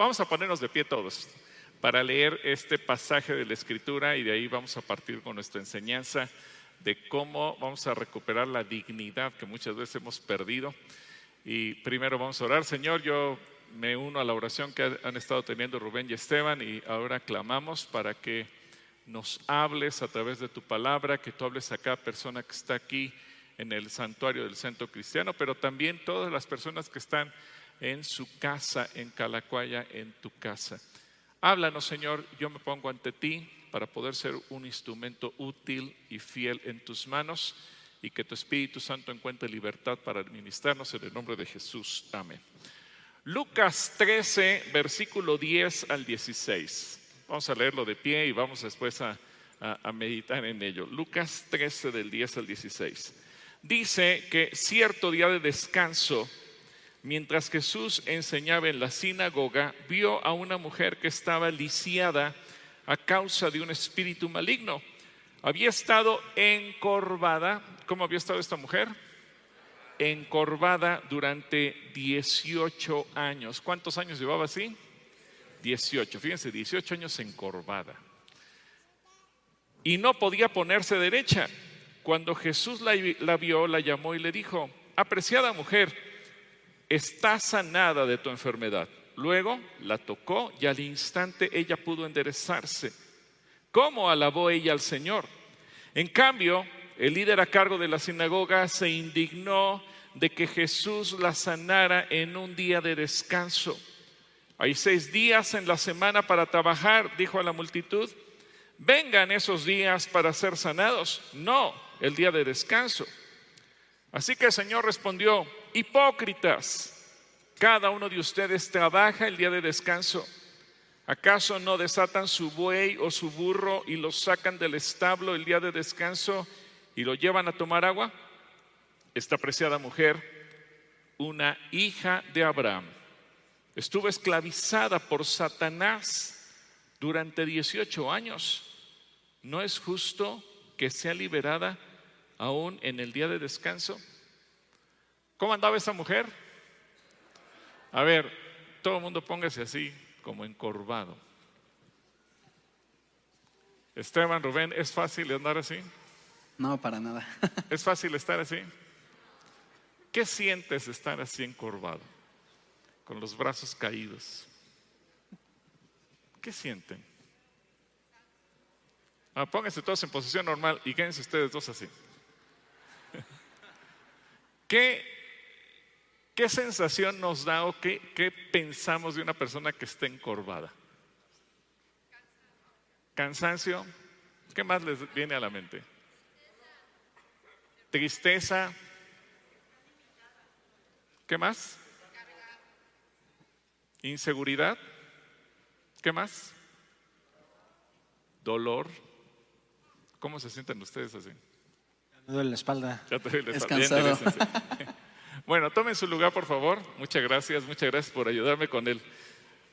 Vamos a ponernos de pie todos para leer este pasaje de la Escritura y de ahí vamos a partir con nuestra enseñanza de cómo vamos a recuperar la dignidad que muchas veces hemos perdido. Y primero vamos a orar, Señor, yo me uno a la oración que han estado teniendo Rubén y Esteban y ahora clamamos para que nos hables a través de tu palabra, que tú hables a cada persona que está aquí en el santuario del centro cristiano, pero también todas las personas que están en su casa, en Calacuaya, en tu casa. Háblanos, Señor, yo me pongo ante ti para poder ser un instrumento útil y fiel en tus manos y que tu Espíritu Santo encuentre libertad para administrarnos en el nombre de Jesús. Amén. Lucas 13, versículo 10 al 16. Vamos a leerlo de pie y vamos después a, a, meditar en ello. Lucas 13 del 10 al 16. Dice que cierto día de descanso, mientras Jesús enseñaba en la sinagoga, vio a una mujer que estaba lisiada a causa de un espíritu maligno. Había estado encorvada. ¿Cómo había estado esta mujer? Encorvada durante 18 años. ¿Cuántos años llevaba así? 18, fíjense, 18 años encorvada. Y no podía ponerse derecha. Cuando Jesús la, la, vio, la llamó y le dijo, apreciada mujer, está sanada de tu enfermedad. Luego la tocó y al instante ella pudo enderezarse. ¿Cómo alabó ella al Señor? En cambio, el líder a cargo de la sinagoga se indignó de que Jesús la sanara en un día de descanso. Hay seis días en la semana para trabajar, dijo a la multitud. Vengan esos días para ser sanados, no el día de descanso. Así que el Señor respondió, hipócritas, cada uno de ustedes trabaja el día de descanso. ¿Acaso no desatan su buey o su burro y lo sacan del establo el día de descanso y lo llevan a tomar agua? Esta preciada mujer, una hija de Abraham, estuvo esclavizada por Satanás durante 18 años. ¿No es justo que sea liberada aún en el día de descanso? ¿Cómo andaba esa mujer? A ver, todo el mundo póngase así, como encorvado. Esteban, Rubén, ¿es fácil andar así? No, para nada. ¿Es fácil estar así? ¿Qué sientes estar así encorvado? con los brazos caídos. ¿Qué sienten? Ah, pónganse todos en posición normal y quédense ustedes dos así. ¿Qué, qué sensación nos da o qué, qué pensamos de una persona que está encorvada? Cansancio. ¿Qué más les viene a la mente? Tristeza. ¿Qué más? Inseguridad. ¿Qué más? Dolor. ¿Cómo se sienten ustedes así? Me duele la espalda. Ya te duele la espalda. bueno, tomen su lugar, por favor. Muchas gracias, muchas gracias por ayudarme con el,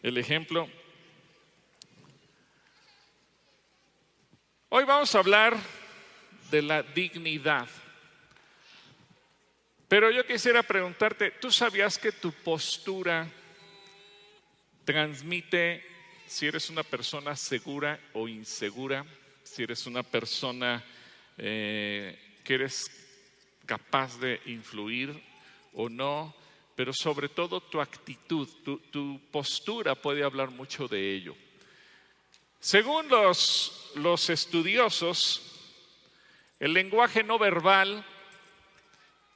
el ejemplo. Hoy vamos a hablar de la dignidad. Pero yo quisiera preguntarte, ¿tú sabías que tu postura transmite si eres una persona segura o insegura, si eres una persona eh, que eres capaz de influir o no, pero sobre todo tu actitud, tu, tu postura puede hablar mucho de ello. Según los, los estudiosos, el lenguaje no verbal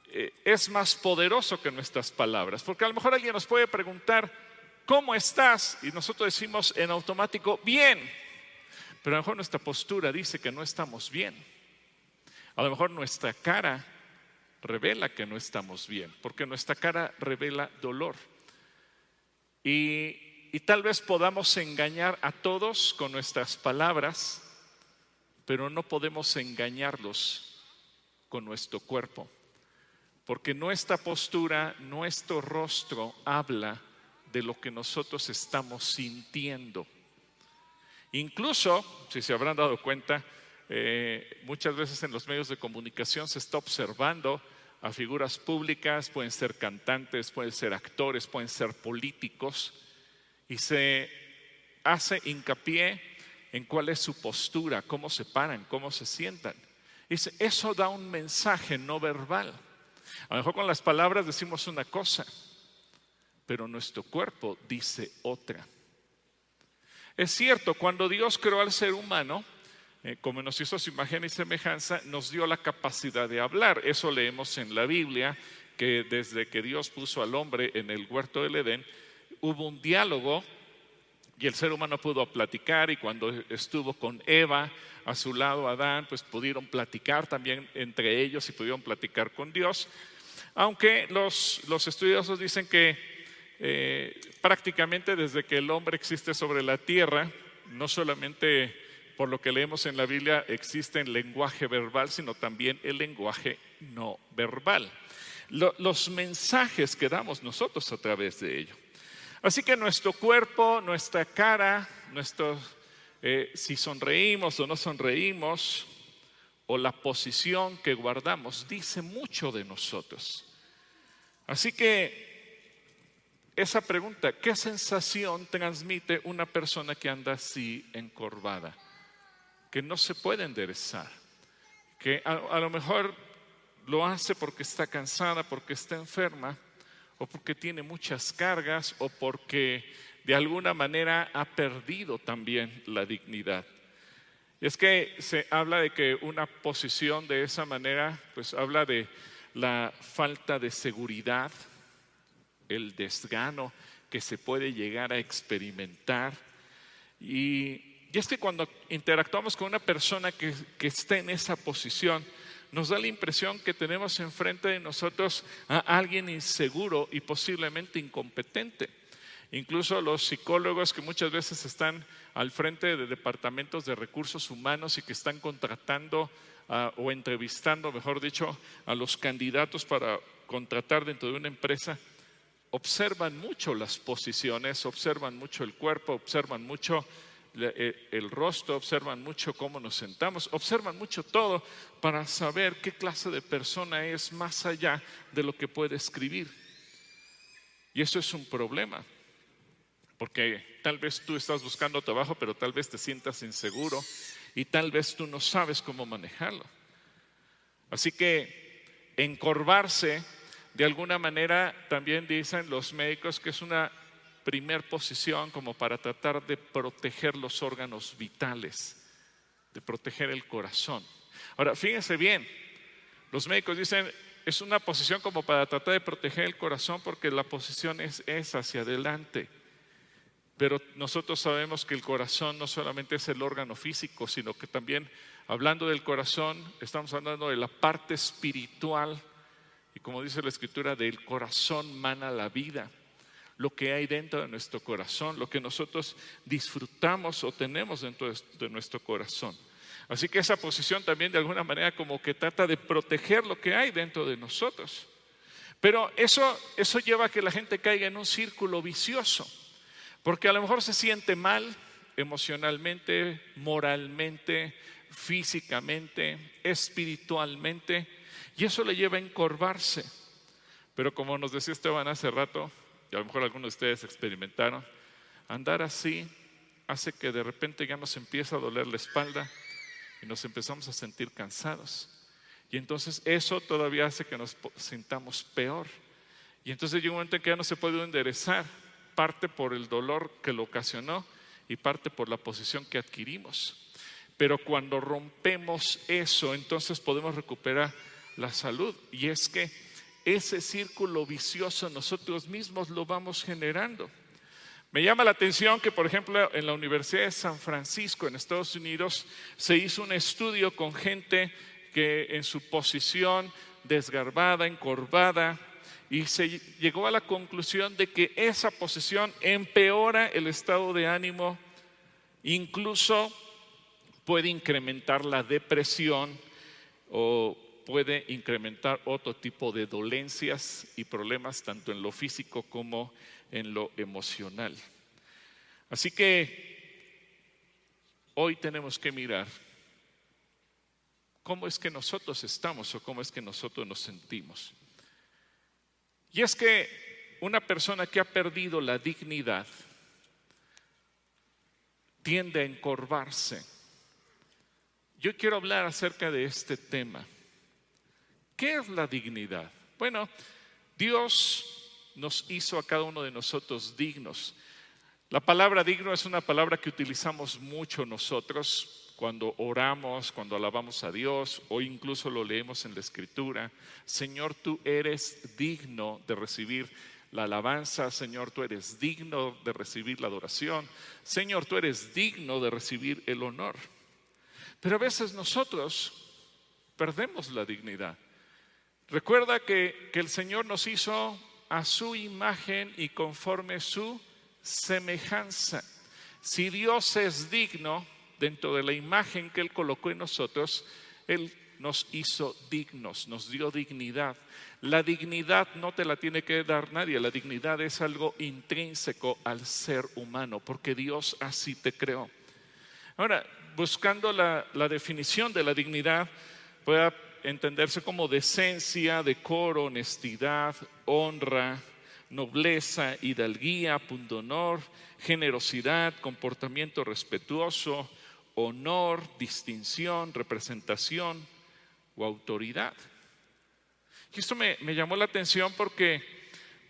eh, es más poderoso que nuestras palabras, porque a lo mejor alguien nos puede preguntar, ¿cómo estás? Y nosotros decimos en automático, bien. Pero a lo mejor nuestra postura dice que no estamos bien. A lo mejor nuestra cara revela que no estamos bien, porque nuestra cara revela dolor. Y, y tal vez podamos engañar a todos con nuestras palabras, pero no podemos engañarlos con nuestro cuerpo, porque nuestra postura, nuestro rostro habla de lo que nosotros estamos sintiendo. Incluso, si se habrán dado cuenta, eh, muchas veces en los medios de comunicación se está observando a figuras públicas, pueden ser cantantes, pueden ser actores, pueden ser políticos, y se hace hincapié en cuál es su postura, cómo se paran, cómo se sientan. Dice, eso da un mensaje no verbal. A lo mejor con las palabras decimos una cosa, pero nuestro cuerpo dice otra. Es cierto, cuando Dios creó al ser humano, eh, como nos hizo su imagen y semejanza, nos dio la capacidad de hablar. Eso leemos en la Biblia, que desde que Dios puso al hombre en el huerto del Edén, hubo un diálogo y el ser humano pudo platicar y cuando estuvo con Eva a su lado, Adán, pues pudieron platicar también entre ellos y pudieron platicar con Dios. Aunque los, los estudiosos dicen que eh, prácticamente desde que el hombre existe sobre la tierra, no solamente por lo que leemos en la Biblia existe el lenguaje verbal, sino también el lenguaje no verbal. los mensajes que damos nosotros a través de ello. Así que nuestro cuerpo, nuestra cara, nuestro, eh, si sonreímos o no sonreímos, o la posición que guardamos, dice mucho de nosotros. Así que esa pregunta, ¿qué sensación transmite una persona que anda así encorvada? Que no se puede enderezar, que a lo mejor lo hace porque está cansada, porque está enferma, o porque tiene muchas cargas o porque de alguna manera ha perdido también la dignidad. Es que se habla de que una posición de esa manera, pues habla de la falta de seguridad, el desgano que se puede llegar a experimentar. Y, es que cuando interactuamos con una persona que, que está en esa posición, nos da la impresión que tenemos enfrente de nosotros a alguien inseguro y posiblemente incompetente. Incluso los psicólogos que muchas veces están al frente de departamentos de recursos humanos y que están contratando ah, o entrevistando, mejor dicho, a los candidatos para contratar dentro de una empresa, observan mucho las posiciones, observan mucho el cuerpo, observan mucho el rostro, observan mucho cómo nos sentamos, observan mucho todo para saber qué clase de persona es más allá de lo que puede escribir. Y eso es un problema, porque tal vez tú estás buscando trabajo, pero tal vez te sientas inseguro y tal vez tú no sabes cómo manejarlo. Así que encorvarse, de alguna manera, también dicen los médicos que es una primer posición como para tratar de proteger los órganos vitales, de proteger el corazón. Ahora, fíjense bien, los médicos dicen, es una posición como para tratar de proteger el corazón porque la posición es, es hacia adelante. Pero nosotros sabemos que el corazón no solamente es el órgano físico, sino que también, hablando del corazón, estamos hablando de la parte espiritual. Y como dice la escritura, del corazón mana la vida lo que hay dentro de nuestro corazón, lo que nosotros disfrutamos o tenemos dentro de nuestro corazón. Así que esa posición también de alguna manera como que trata de proteger lo que hay dentro de nosotros. Pero eso, eso lleva a que la gente caiga en un círculo vicioso, porque a lo mejor se siente mal emocionalmente, moralmente, físicamente, espiritualmente, y eso le lleva a encorvarse. Pero como nos decía Esteban hace rato, y a lo mejor algunos de ustedes experimentaron, andar así hace que de repente ya nos empieza a doler la espalda y nos empezamos a sentir cansados. Y entonces eso todavía hace que nos sintamos peor. Y entonces llega un momento en que ya no se puede enderezar, parte por el dolor que lo ocasionó y parte por la posición que adquirimos. Pero cuando rompemos eso, entonces podemos recuperar la salud. Y es que ese círculo vicioso nosotros mismos lo vamos generando. Me llama la atención que, por ejemplo, en la Universidad de San Francisco, en Estados Unidos, se hizo un estudio con gente que en su posición desgarbada, encorvada, y se llegó a la conclusión de que esa posición empeora el estado de ánimo, incluso puede incrementar la depresión o puede incrementar otro tipo de dolencias y problemas tanto en lo físico como en lo emocional. Así que hoy tenemos que mirar cómo es que nosotros estamos o cómo es que nosotros nos sentimos. Y es que una persona que ha perdido la dignidad tiende a encorvarse. Yo quiero hablar acerca de este tema. ¿Qué es la dignidad? Bueno, Dios nos hizo a cada uno de nosotros dignos. La palabra digno es una palabra que utilizamos mucho nosotros cuando oramos, cuando alabamos a Dios o incluso lo leemos en la escritura. Señor, tú eres digno de recibir la alabanza, Señor, tú eres digno de recibir la adoración, Señor, tú eres digno de recibir el honor. Pero a veces nosotros perdemos la dignidad. Recuerda que, que el Señor nos hizo a su imagen y conforme su semejanza. Si Dios es digno, dentro de la imagen que Él colocó en nosotros, Él nos hizo dignos, nos dio dignidad. La dignidad no te la tiene que dar nadie, la dignidad es algo intrínseco al ser humano, porque Dios así te creó. Ahora, buscando la, definición de la dignidad, puede entenderse como decencia, decoro, honestidad, honra, nobleza, hidalguía, pundonor, generosidad, comportamiento respetuoso, honor, distinción, representación o autoridad. Y esto me, me llamó la atención porque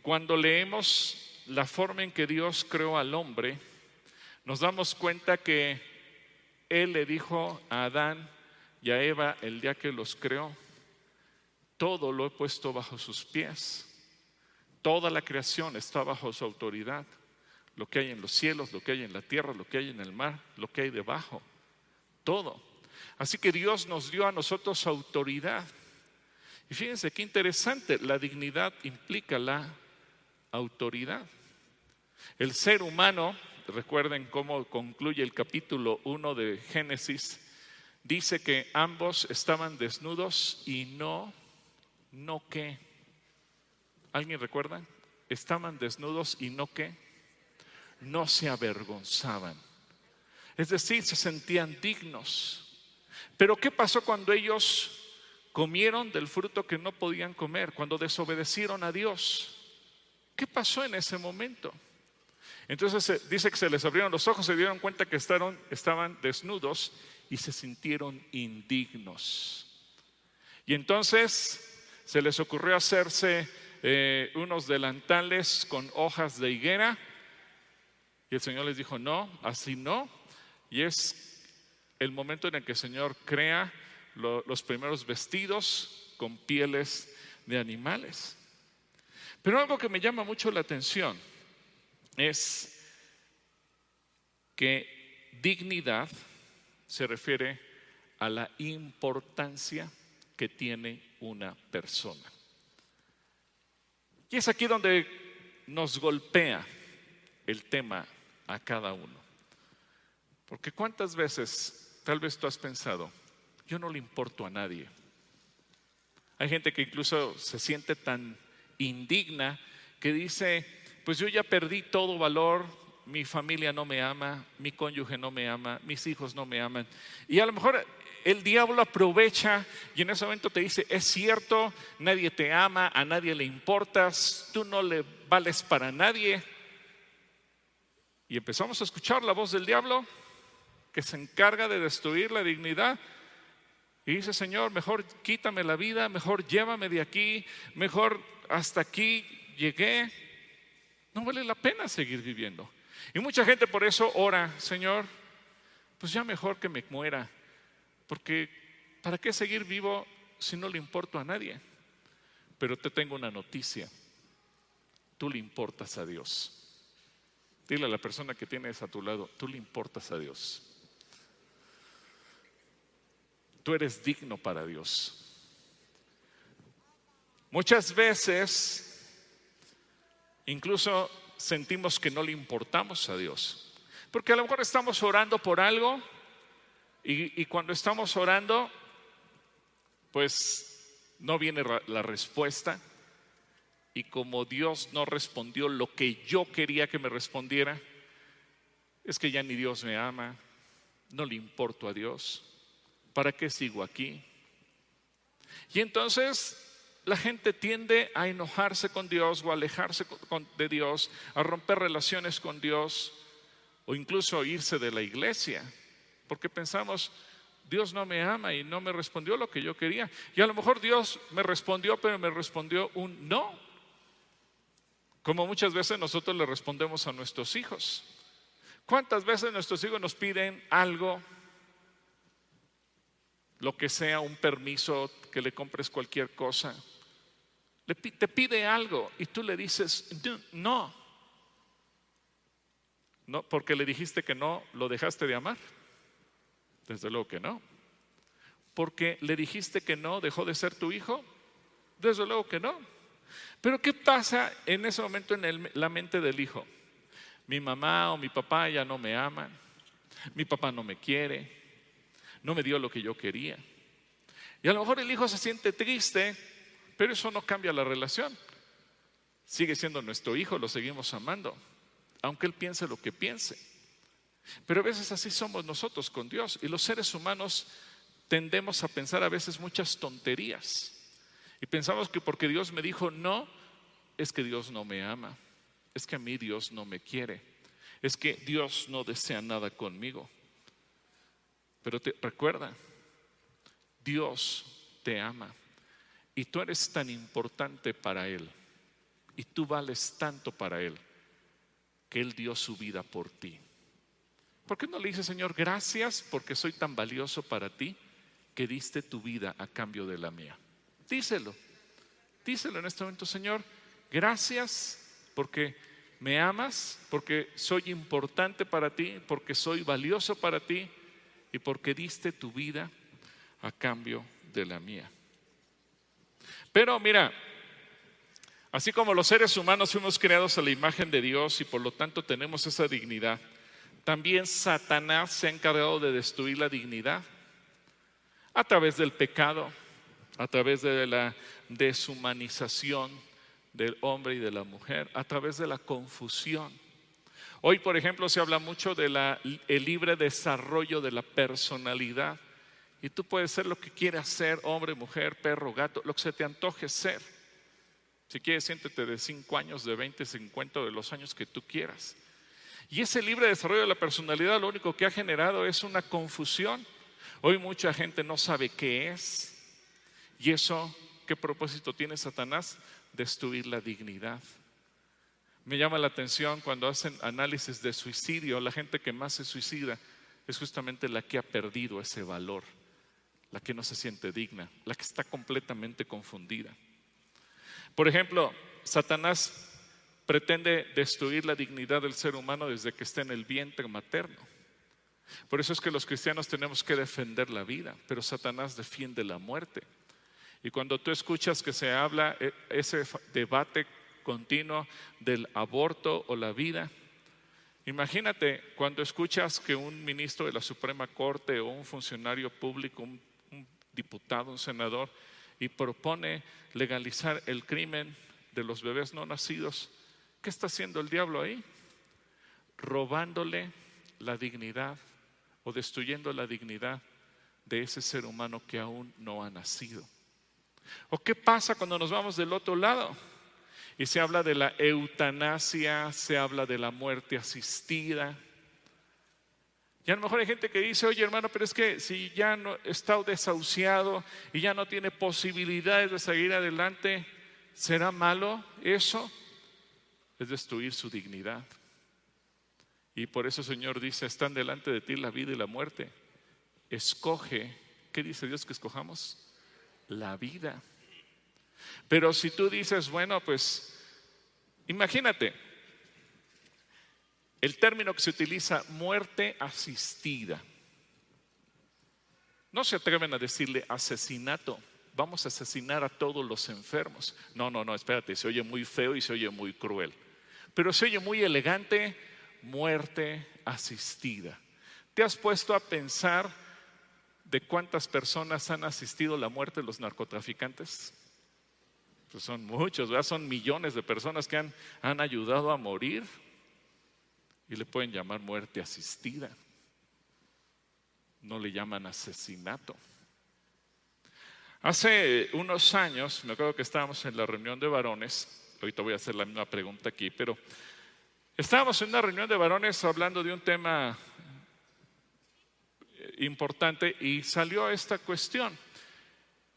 cuando leemos la forma en que Dios creó al hombre, nos damos cuenta que Él le dijo a Adán y a Eva el día que los creó, todo lo he puesto bajo sus pies, toda la creación está bajo su autoridad, lo que hay en los cielos, lo que hay en la tierra, lo que hay en el mar, lo que hay debajo, todo. Así que Dios nos dio a nosotros autoridad. Y fíjense qué interesante, la dignidad implica la autoridad. El ser humano, recuerden cómo concluye el capítulo 1 de Génesis, dice que ambos estaban desnudos y no, no qué. ¿Alguien recuerda? Estaban desnudos y no qué. No se avergonzaban. Es decir, se sentían dignos. Pero ¿qué pasó cuando ellos comieron del fruto que no podían comer, cuando desobedecieron a Dios. ¿Qué pasó en ese momento? Entonces dice que se les abrieron los ojos, se dieron cuenta que estaban, estaban desnudos y se sintieron indignos. Y entonces se les ocurrió hacerse eh, unos delantales con hojas de higuera. Y el Señor les dijo, no, así no. Y es el momento en el que el Señor crea los primeros vestidos con pieles de animales. Pero algo que me llama mucho la atención es que dignidad se refiere a la importancia que tiene una persona. Y es aquí donde nos golpea el tema a cada uno. Porque cuántas veces tal vez tú has pensado, yo no le importo a nadie. Hay gente que incluso se siente tan indigna que dice, pues yo ya perdí todo valor, mi familia no me ama, mi cónyuge no me ama, mis hijos no me aman. Y a lo mejor el diablo aprovecha y en ese momento te dice, es cierto, nadie te ama, a nadie le importas, tú no le vales para nadie. Y empezamos a escuchar la voz del diablo que se encarga de destruir la dignidad y dice, Señor, mejor quítame la vida, mejor llévame de aquí, mejor hasta aquí llegué. No vale la pena seguir viviendo. Y mucha gente por eso ora, Señor, pues ya mejor que me muera, porque ¿para qué seguir vivo si no le importo a nadie? Pero te tengo una noticia, tú le importas a Dios. Dile a la persona que tienes a tu lado, tú le importas a Dios. Tú eres digno para Dios. Muchas veces, incluso sentimos que no le importamos a Dios. Porque a lo mejor estamos orando por algo y, cuando estamos orando, pues no viene la respuesta. Y como Dios no respondió lo que yo quería que me respondiera, es que ya ni Dios me ama, no le importo a Dios. ¿para qué sigo aquí? Y entonces la gente tiende a enojarse con Dios o a alejarse de Dios, a romper relaciones con Dios, o incluso irse de la iglesia, porque pensamos, Dios no me ama y no me respondió lo que yo quería. Y a lo mejor Dios me respondió, pero me respondió un no. Como muchas veces nosotros le respondemos a nuestros hijos. ¿Cuántas veces nuestros hijos nos piden algo, lo que sea, un permiso, que le compres cualquier cosa? Te pide algo y tú le dices, no. No, porque le dijiste que no, lo dejaste de amar. Desde luego que no. Porque le dijiste que no, dejó de ser tu hijo. Desde luego que no. Pero ¿qué pasa en ese momento en la mente del hijo? Mi mamá o mi papá ya no me aman. Mi papá no me quiere. No me dio lo que yo quería. Y a lo mejor el hijo se siente triste, pero eso no cambia la relación. Sigue siendo nuestro hijo, lo seguimos amando, aunque él piense lo que piense. Pero a veces así somos nosotros con Dios y los seres humanos tendemos a pensar a veces muchas tonterías. Y pensamos que porque Dios me dijo no, es que Dios no me ama, es que a mí Dios no me quiere, es que Dios no desea nada conmigo. Pero te, recuerda, Dios te ama y tú eres tan importante para Él y tú vales tanto para Él que Él dio su vida por ti. ¿Por qué no le dices, Señor, gracias porque soy tan valioso para ti que diste tu vida a cambio de la mía? Díselo, díselo en este momento, Señor, gracias porque me amas, porque soy importante para ti, porque soy valioso para ti y porque diste tu vida a cambio de la mía. Pero mira, así como los seres humanos fuimos creados a la imagen de Dios y por lo tanto tenemos esa dignidad, también Satanás se ha encargado de destruir la dignidad a través del pecado, a través de la deshumanización del hombre y de la mujer, a través de la confusión. Hoy, por ejemplo, se habla mucho del libre desarrollo de la personalidad. Y tú puedes ser lo que quieras ser, hombre, mujer, perro, gato, lo que se te antoje ser. Si quieres, siéntete de 5 años, de 20, 50, de los años que tú quieras. Y ese libre desarrollo de la personalidad lo único que ha generado es una confusión. Hoy mucha gente no sabe qué es. Y eso, ¿qué propósito tiene Satanás? Destruir la dignidad. Me llama la atención cuando hacen análisis de suicidio, la gente que más se suicida es justamente la que ha perdido ese valor, la que no se siente digna, la que está completamente confundida. Por ejemplo, Satanás pretende destruir la dignidad del ser humano desde que está en el vientre materno. Por eso es que los cristianos tenemos que defender la vida, pero Satanás defiende la muerte. Y cuando tú escuchas que se habla e, ese debate continuo del aborto o la vida, imagínate cuando escuchas que un ministro de la Suprema Corte o un funcionario público, un, un diputado, un senador, y propone legalizar el crimen de los bebés no nacidos, ¿Qué está haciendo el diablo ahí? Robándole la dignidad o destruyendo la dignidad de ese ser humano que aún no ha nacido. ¿O qué pasa cuando nos vamos del otro lado? Y se habla de la eutanasia, se habla de la muerte asistida. Y a lo mejor hay gente que dice, oye hermano, pero es que si ya no está desahuciado y ya no tiene posibilidades de seguir adelante, ¿será malo eso? es destruir su dignidad. Y por eso el Señor dice, están delante de ti la vida y la muerte. Escoge, ¿qué dice Dios que escojamos? La vida. Pero si tú dices, bueno, pues imagínate, el término que se utiliza, muerte asistida. No se atreven a decirle asesinato. Vamos a asesinar a todos los enfermos. No, no, no, espérate, se oye muy feo y se oye muy cruel pero se oye muy elegante, muerte asistida. ¿Te has puesto a pensar de cuántas personas han asistido a la muerte de los narcotraficantes? Pues son muchos, son millones de personas que han, han ayudado a morir y le pueden llamar muerte asistida. No le llaman asesinato. Hace unos años, me acuerdo que estábamos en la reunión de varones, ahorita voy a hacer la misma pregunta aquí, pero Estábamos en una reunión de varones hablando de un tema eh, importante y salió esta cuestión.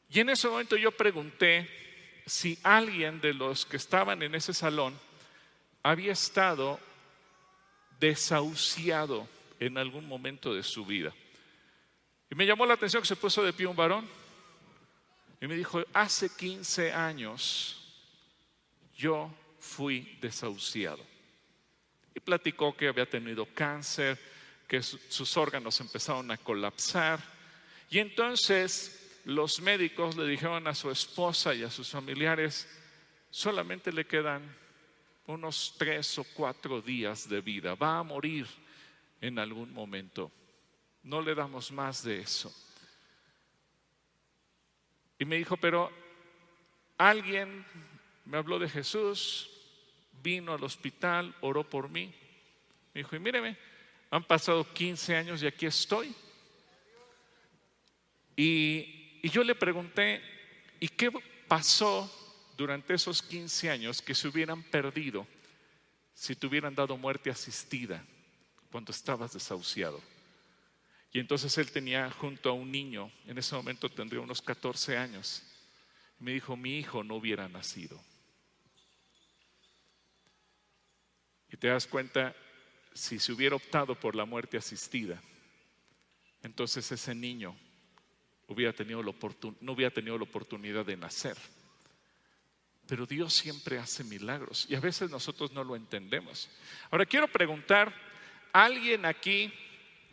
Y en ese momento yo pregunté si alguien de los que estaban en ese salón había estado desahuciado en algún momento de su vida. Y me llamó la atención que se puso de pie un varón y me dijo, hace 15 años yo fui desahuciado. Y platicó que había tenido cáncer, que sus órganos empezaron a colapsar. Y entonces los médicos le dijeron a su esposa y a sus familiares, solamente le quedan unos tres o cuatro días de vida, va a morir en algún momento. No le damos más de eso. Y me dijo, pero alguien me habló de Jesús, vino al hospital, oró por mí. Me dijo, y míreme, han pasado 15 años y aquí estoy. Y, y yo le pregunté, ¿y qué pasó durante esos 15 años que se hubieran perdido si te hubieran dado muerte asistida cuando estabas desahuciado? Y entonces él tenía junto a un niño, en ese momento tendría unos 14 años. Me dijo, mi hijo no hubiera nacido. Y te das cuenta, si se hubiera optado por la muerte asistida, entonces ese niño hubiera tenido la no hubiera tenido la oportunidad de nacer. Pero Dios siempre hace milagros y a veces nosotros no lo entendemos. Ahora quiero preguntar, ¿alguien aquí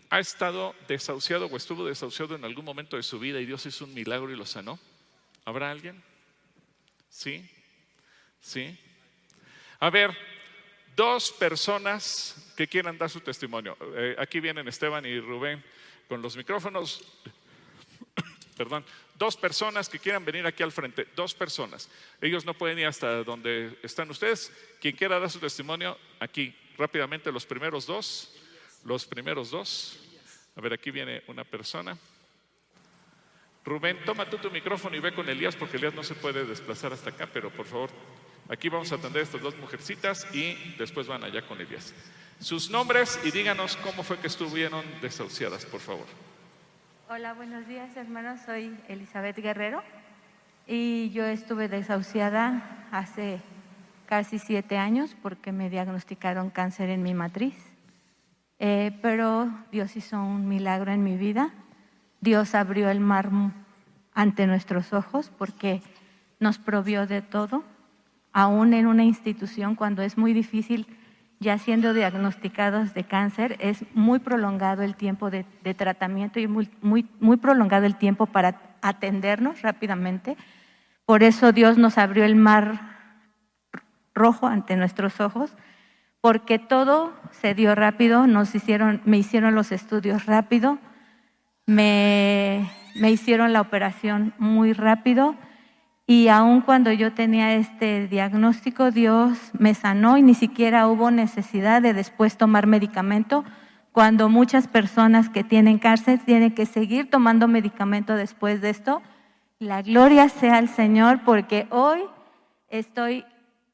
ha estado desahuciado o estuvo desahuciado en algún momento de su vida y Dios hizo un milagro y lo sanó? ¿Habrá alguien? ¿Sí? ¿Sí? A ver, dos personas que quieran dar su testimonio. Eh, aquí vienen Esteban y Rubén con los micrófonos. Perdón, dos personas que quieran venir aquí al frente, dos personas. Ellos no pueden ir hasta donde están ustedes. Quien quiera dar su testimonio, aquí rápidamente los primeros dos. Los primeros dos. A ver, aquí viene una persona. Rubén, toma tú tu micrófono y ve con Elías porque Elías no se puede desplazar hasta acá, pero por favor, aquí vamos a atender a estas dos mujercitas y después van allá con Elías. Sus nombres y díganos cómo fue que estuvieron desahuciadas, por favor. Hola, buenos días hermanos, soy Elizabeth Guerrero y yo estuve desahuciada hace casi siete años porque me diagnosticaron cáncer en mi matriz. Eh, pero Dios hizo un milagro en mi vida. Dios abrió el mar ante nuestros ojos porque nos provió de todo, aún en una institución cuando es muy difícil, ya siendo diagnosticados de cáncer, es muy prolongado el tiempo de, tratamiento y muy, muy, muy prolongado el tiempo para atendernos rápidamente. Por eso Dios nos abrió el mar rojo ante nuestros ojos porque todo se dio rápido, nos hicieron, me hicieron los estudios rápido, me, me hicieron la operación muy rápido y aun cuando yo tenía este diagnóstico, Dios me sanó y ni siquiera hubo necesidad de después tomar medicamento, cuando muchas personas que tienen cáncer tienen que seguir tomando medicamento después de esto. La gloria sea al Señor porque hoy estoy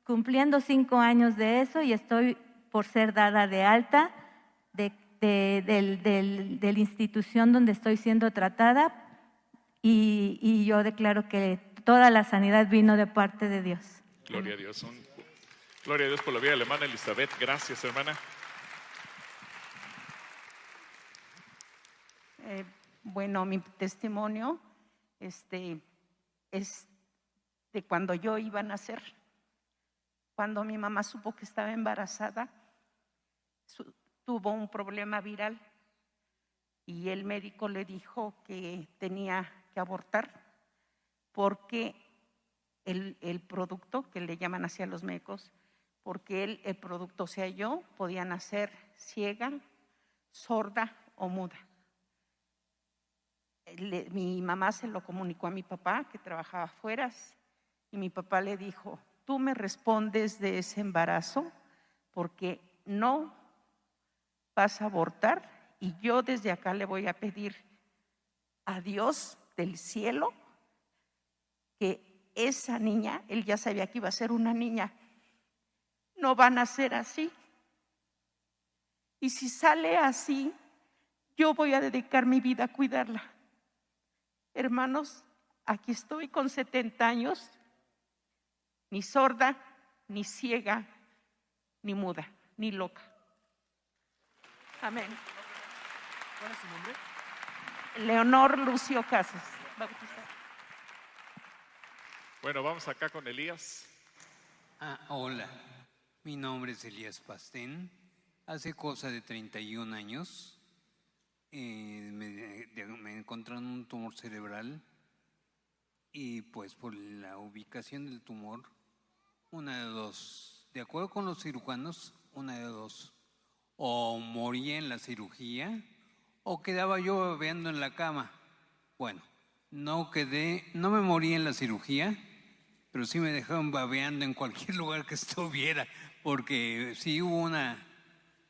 cumpliendo cinco años de eso y estoy por ser dada de alta de, de, la institución donde estoy siendo tratada y, yo declaro que toda la sanidad vino de parte de Dios. Gloria a Dios. gloria a Dios por la vida de la hermana Elizabeth. Gracias, hermana. Eh, bueno, mi testimonio este, es de cuando yo iba a nacer. Cuando mi mamá supo que estaba embarazada, tuvo un problema viral y el médico le dijo que tenía que abortar porque el, producto, que le llaman así a los médicos, porque el producto, sea, yo, podía nacer ciega, sorda o muda. mi mamá se lo comunicó a mi papá, que trabajaba afuera, y mi papá le dijo, tú me respondes de ese embarazo porque no vas a abortar y yo desde acá le voy a pedir a Dios del cielo que esa niña, él ya sabía que iba a ser una niña, no van a ser así, Y si sale así, yo voy a dedicar mi vida a cuidarla. Hermanos, aquí estoy con 70 años, ni sorda, ni ciega, ni muda, ni loca. Amén. ¿Cuál es su nombre? Leonor Lucio Casas. Bueno, vamos acá con Elías. Ah, hola, mi nombre es Elías Pastén. Hace cosa de 31 años eh, me, me encontraron un tumor cerebral y pues por la ubicación del tumor, una de dos, de acuerdo con los cirujanos, una de dos, o moría en la cirugía o quedaba yo babeando en la cama. Bueno, no quedé, no me morí en la cirugía, pero sí me dejaron babeando en cualquier lugar que estuviera, porque sí hubo una,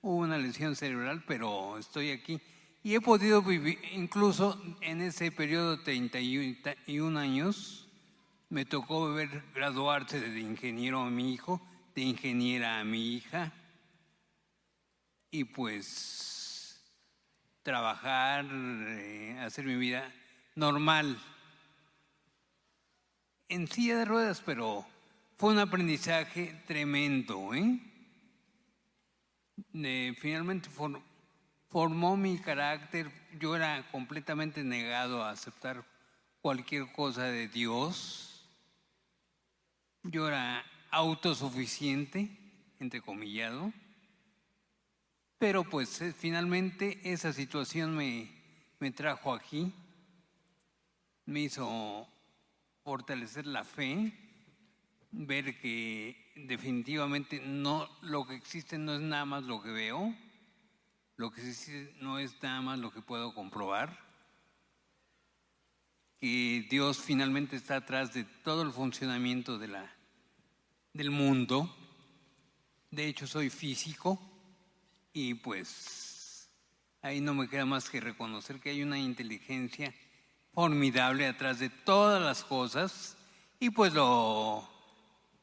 una lesión cerebral, pero estoy aquí. Y he podido vivir, incluso en ese periodo de 31 años, me tocó ver graduarse de ingeniero a mi hijo, de ingeniera a mi hija, y pues trabajar, eh, hacer mi vida normal en silla de ruedas, pero fue un aprendizaje tremendo. ¿eh? Finalmente for- formó mi carácter. Yo era completamente negado a aceptar cualquier cosa de Dios. Yo era autosuficiente, entrecomillado. Pero pues eh, finalmente esa situación me, me trajo aquí, me hizo fortalecer la fe, ver que definitivamente no lo que existe no es nada más lo que veo, lo que existe no es nada más lo que puedo comprobar, que Dios finalmente está atrás de todo el funcionamiento de la, del mundo. De hecho, soy físico y pues ahí no me queda más que reconocer que hay una inteligencia formidable atrás de todas las cosas y pues lo,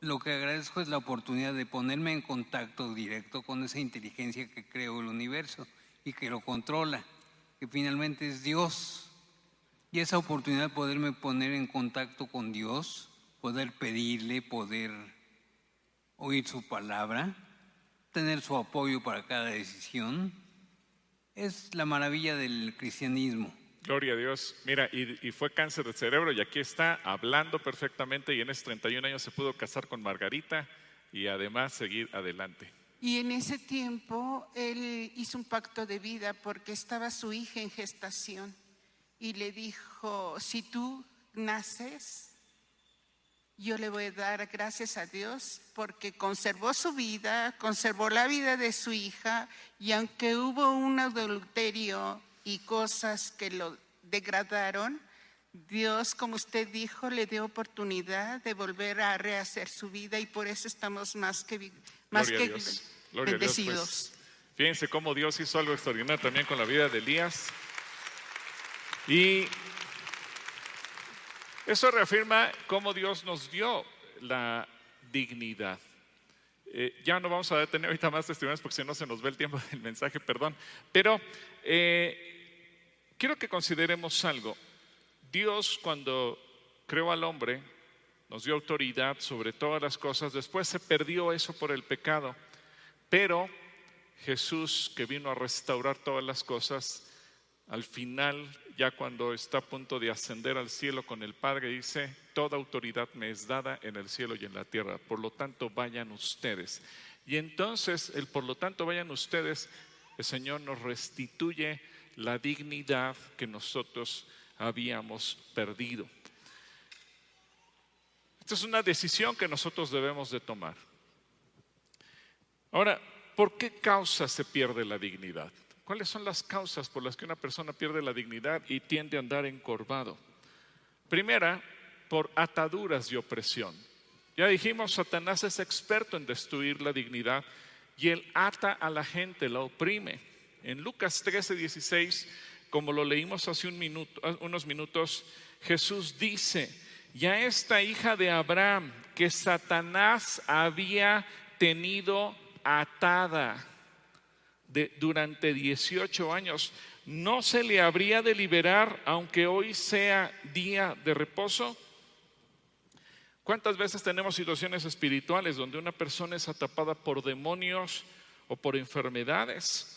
lo que agradezco es la oportunidad de ponerme en contacto directo con esa inteligencia que creó el universo y que lo controla, que finalmente es Dios. Y esa oportunidad de poderme poner en contacto con Dios, poder pedirle, poder oír su palabra, tener su apoyo para cada decisión, es la maravilla del cristianismo. Gloria a Dios. Mira, y, fue cáncer de cerebro y aquí está hablando perfectamente y en esos 31 años se pudo casar con Margarita y además seguir adelante. Y en ese tiempo él hizo un pacto de vida porque estaba su hija en gestación y le dijo, si tú naces, yo le voy a dar gracias a Dios porque conservó su vida, conservó la vida de su hija y aunque hubo un adulterio y cosas que lo degradaron, Dios, como usted dijo, le dio oportunidad de volver a rehacer su vida y por eso estamos más que, más Gloria a que Dios. Gloria a Dios, pues. bendecidos. Fíjense cómo Dios hizo algo extraordinario también con la vida de Elías. Y eso reafirma cómo Dios nos dio la dignidad. Eh, ya no vamos a detener ahorita más testimonios porque si no se nos ve el tiempo del mensaje, perdón. Pero eh, quiero que consideremos algo. Dios cuando creó al hombre nos dio autoridad sobre todas las cosas. Después se perdió eso por el pecado. Pero Jesús, que vino a restaurar todas las cosas, al final, ya cuando está a punto de ascender al cielo con el Padre, dice, toda autoridad me es dada en el cielo y en la tierra, por lo tanto vayan ustedes. Y entonces, el por lo tanto vayan ustedes, el Señor nos restituye la dignidad que nosotros habíamos perdido. Esta es una decisión que nosotros debemos de tomar. Ahora, ¿por qué causa se pierde la dignidad? ¿Cuáles son las causas por las que una persona pierde la dignidad y tiende a andar encorvado? Primera, por ataduras y opresión. Ya dijimos, Satanás es experto en destruir la dignidad y él ata a la gente, la oprime. En Lucas 13, 16, como lo leímos hace minuto, unos minutos, Jesús dice, ya esta hija de Abraham que Satanás había tenido atada durante 18 años. ¿No se le habría de liberar aunque hoy sea día de reposo? ¿Cuántas veces tenemos situaciones espirituales donde una persona es atrapada por demonios o por enfermedades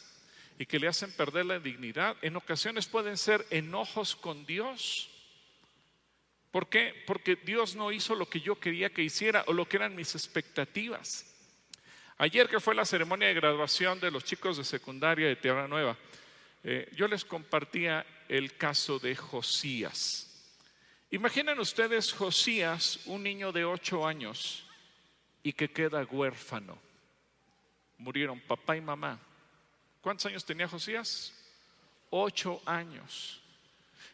y que le hacen perder la dignidad? En ocasiones pueden ser enojos con Dios. ¿Por qué? Porque Dios no hizo lo que yo quería que hiciera o lo que eran mis expectativas. Ayer que fue la ceremonia de graduación de los chicos de secundaria de Tierra Nueva, eh, yo les compartía el caso de Josías. Imaginen ustedes Josías, un niño de ocho años y que queda huérfano. Murieron papá y mamá. ¿Cuántos años tenía Josías? Ocho años.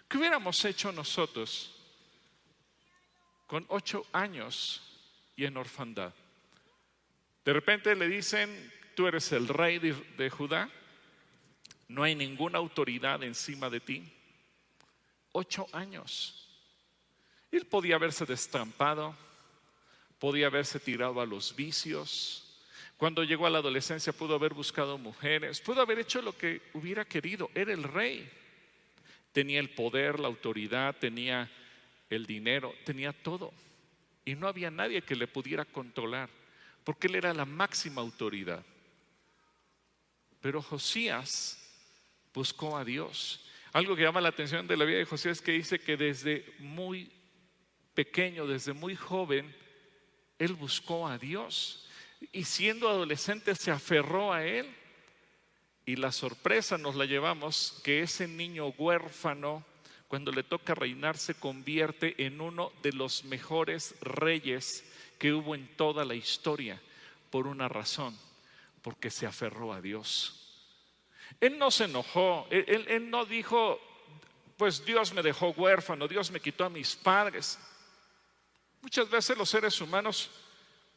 ¿Qué hubiéramos hecho nosotros con ocho años y en orfandad? De repente le dicen, tú eres el rey de, de Judá, no hay ninguna autoridad encima de ti. Ocho años. Él podía haberse destrampado, podía haberse tirado a los vicios. Cuando llegó a la adolescencia pudo haber buscado mujeres, pudo haber hecho lo que hubiera querido. Era el rey. Tenía el poder, la autoridad, tenía el dinero, tenía todo. Y no había nadie que le pudiera controlar, porque él era la máxima autoridad. Pero Josías buscó a Dios. Algo que llama la atención de la vida de Josías es que dice que desde muy pequeño, desde muy joven, él buscó a Dios y siendo adolescente se aferró a él. Y la sorpresa nos la llevamos que ese niño huérfano, cuando le toca reinar, se convierte en uno de los mejores reyes que hubo en toda la historia, por una razón, porque se aferró a Dios. Él no se enojó, él, él no dijo, pues Dios me dejó huérfano, Dios me quitó a mis padres. Muchas veces los seres humanos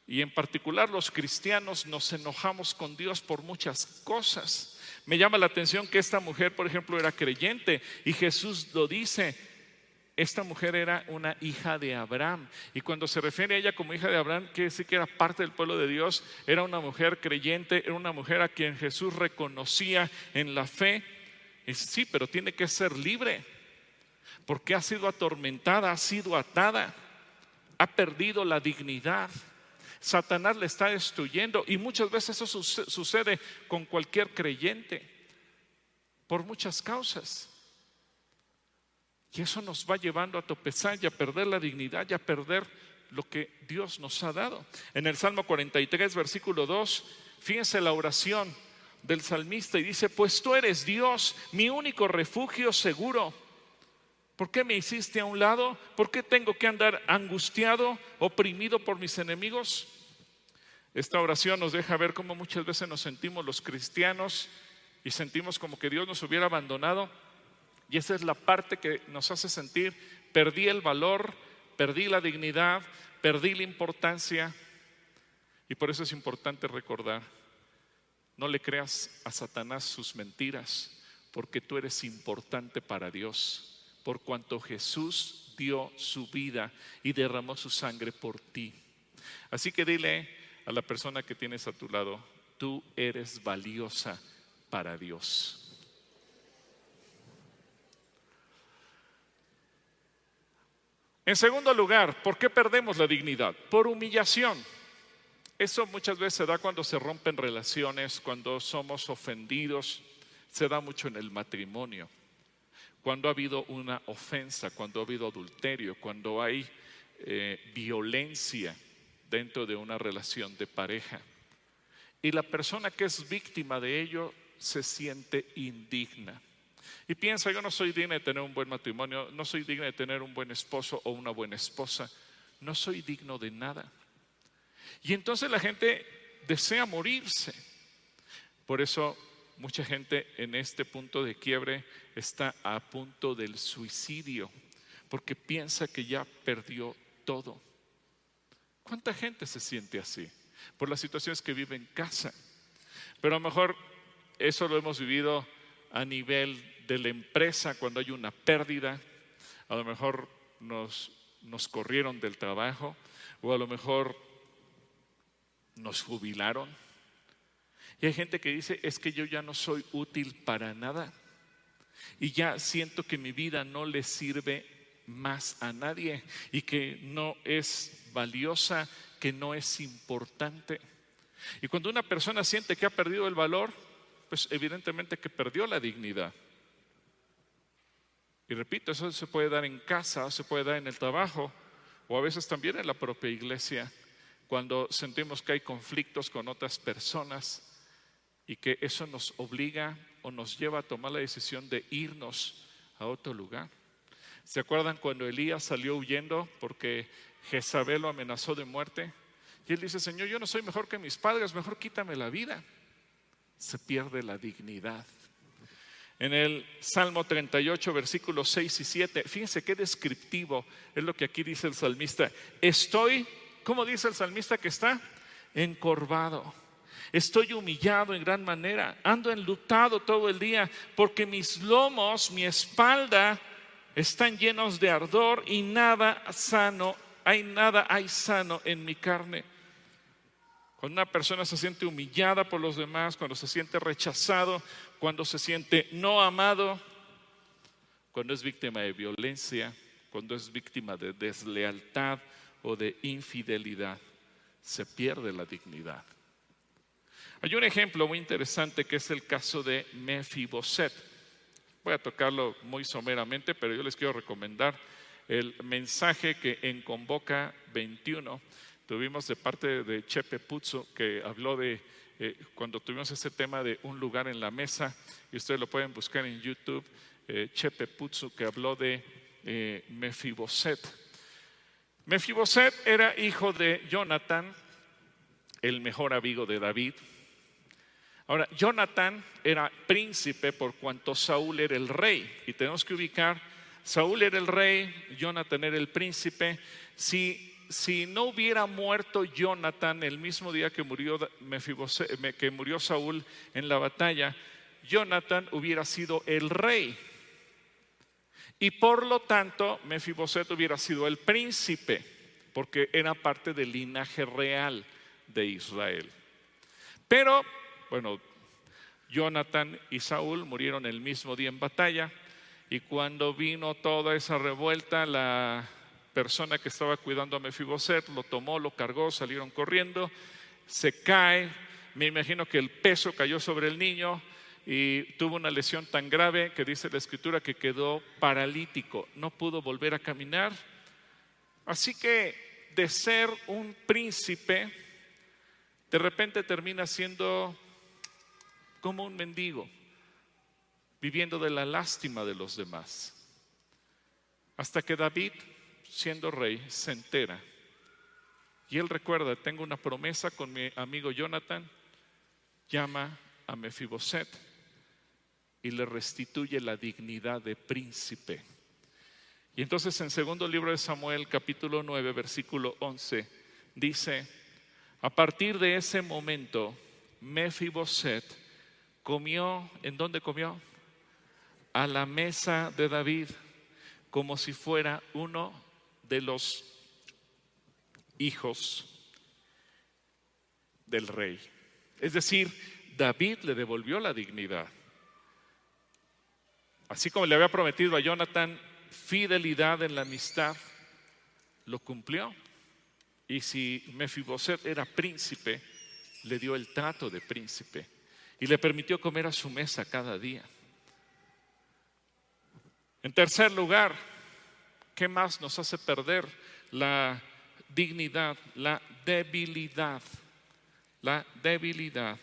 y en particular los cristianos nos enojamos con Dios por muchas cosas. Me llama la atención que esta mujer, por ejemplo, era creyente y Jesús lo dice. Esta mujer era una hija de Abraham y cuando se refiere a ella como hija de Abraham, quiere decir que era parte del pueblo de Dios, era una mujer creyente, era una mujer a quien Jesús reconocía en la fe. Sí, pero tiene que ser libre porque ha sido atormentada, ha sido atada ha perdido la dignidad. Satanás le está destruyendo y muchas veces eso sucede con cualquier creyente por muchas causas. Y eso nos va llevando a tropezar y a perder la dignidad y a perder lo que Dios nos ha dado. En el Salmo 43, versículo 2, fíjense la oración del salmista y dice, pues tú eres Dios, mi único refugio seguro ¿Por qué me hiciste a un lado? ¿Por qué tengo que andar angustiado, oprimido por mis enemigos? Esta oración nos deja ver cómo muchas veces nos sentimos los cristianos y sentimos como que Dios nos hubiera abandonado. Y esa es la parte que nos hace sentir, perdí el valor, perdí la dignidad, perdí la importancia. Y por eso es importante recordar, no le creas a Satanás sus mentiras, porque tú eres importante para Dios por cuanto Jesús dio su vida y derramó su sangre por ti. Así que dile a la persona que tienes a tu lado, tú eres valiosa para Dios. En segundo lugar, ¿por qué perdemos la dignidad? Por humillación. Eso muchas veces se da cuando se rompen relaciones, cuando somos ofendidos, se da mucho en el matrimonio cuando ha habido una ofensa, cuando ha habido adulterio, cuando hay eh, violencia dentro de una relación de pareja. Y la persona que es víctima de ello se siente indigna. Y piensa, yo no soy digna de tener un buen matrimonio, no soy digna de tener un buen esposo o una buena esposa, no soy digno de nada. Y entonces la gente desea morirse. Por eso mucha gente en este punto de quiebre está a punto del suicidio porque piensa que ya perdió todo. ¿Cuánta gente se siente así? Por las situaciones que vive en casa. Pero a lo mejor eso lo hemos vivido a nivel de la empresa cuando hay una pérdida. A lo mejor nos, nos corrieron del trabajo o a lo mejor nos jubilaron Y hay gente que dice, es que yo ya no soy útil para nada. Y ya siento que mi vida no le sirve más a nadie y que no es valiosa, que no es importante. Y cuando una persona siente que ha perdido el valor, pues evidentemente que perdió la dignidad. Y repito, eso se puede dar en casa, se puede dar en el trabajo o a veces también en la propia iglesia, cuando sentimos que hay conflictos con otras personas y que eso nos obliga nos lleva a tomar la decisión de irnos a otro lugar. ¿Se acuerdan cuando Elías salió huyendo porque Jezabel lo amenazó de muerte? Y él dice, Señor, yo no soy mejor que mis padres, mejor quítame la vida. Se pierde la dignidad. En el Salmo 38, versículos 6 y 7, fíjense qué descriptivo es lo que aquí dice el salmista. Estoy, ¿cómo dice el salmista que está? Encorvado. Estoy humillado en gran manera. Ando enlutado todo el día porque mis lomos, mi espalda, están llenos de ardor y nada sano, hay nada hay sano en mi carne. Cuando una persona se siente humillada por los demás, cuando se siente rechazado, cuando se siente no amado, cuando es víctima de violencia, cuando es víctima de deslealtad o de infidelidad, se pierde la dignidad. Hay un ejemplo muy interesante que es el caso de Mefiboset. Voy a tocarlo muy someramente, pero yo les quiero recomendar el mensaje que en Convoca 21 tuvimos de parte de Chepe Puzzo, que habló de eh, cuando tuvimos ese tema de un lugar en la mesa, y ustedes lo pueden buscar en YouTube, eh, Chepe Puzzo, que habló de eh, Mefiboset. Mefiboset era hijo de Jonathan, el mejor amigo de David. Ahora, Jonathan era príncipe por cuanto Saúl era el rey, y tenemos que ubicar, Saúl era el rey, Jonathan era el príncipe. Si no hubiera muerto Jonathan el mismo día que murió, que murió Saúl en la batalla, Jonathan hubiera sido el rey. Y por lo tanto, Mefiboset hubiera sido el príncipe, porque era parte del linaje real de Israel. Pero, bueno, Jonathan y Saúl murieron el mismo día en batalla, y cuando vino toda esa revuelta, la persona que estaba cuidando a Mefiboset lo tomó, lo cargó, salieron corriendo, se cae, me imagino que el peso cayó sobre el niño y tuvo una lesión tan grave que dice la escritura que quedó paralítico, no pudo volver a caminar. Así que de ser un príncipe, de repente termina siendo como un mendigo, viviendo de la lástima de los demás. Hasta que David siendo rey, se entera. Y él recuerda, tengo una promesa con mi amigo Jonathan, llama a Mefiboset y le restituye la dignidad de príncipe. Y entonces en segundo libro de Samuel, capítulo 9, versículo 11, dice, a partir de ese momento, Mefiboset comió, ¿en dónde comió? A la mesa de David, como si fuera uno de los hijos del rey. Es decir, David le devolvió la dignidad. Así como le había prometido a Jonathan fidelidad en la amistad, lo cumplió. Y si Mefiboset era príncipe, le dio el trato de príncipe y le permitió comer a su mesa cada día. En tercer lugar, ¿Qué más nos hace perder la dignidad, la debilidad? La debilidad.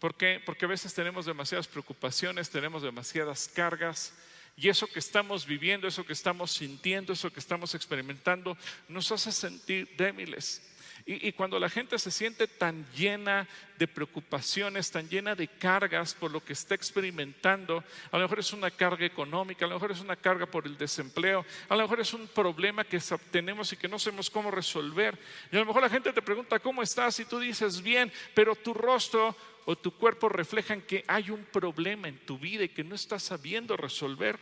¿Por qué? Porque a veces tenemos demasiadas preocupaciones, tenemos demasiadas cargas y eso que estamos viviendo, eso que estamos sintiendo, eso que estamos experimentando, nos hace sentir débiles. Y, cuando la gente se siente tan llena de preocupaciones, tan llena de cargas por lo que está experimentando, a lo mejor es una carga económica, a lo mejor es una carga por el desempleo, a lo mejor es un problema que tenemos y que no sabemos cómo resolver. Y a lo mejor la gente te pregunta, ¿cómo estás? Y tú dices, bien, pero tu rostro o tu cuerpo reflejan que hay un problema en tu vida y que no estás sabiendo resolver.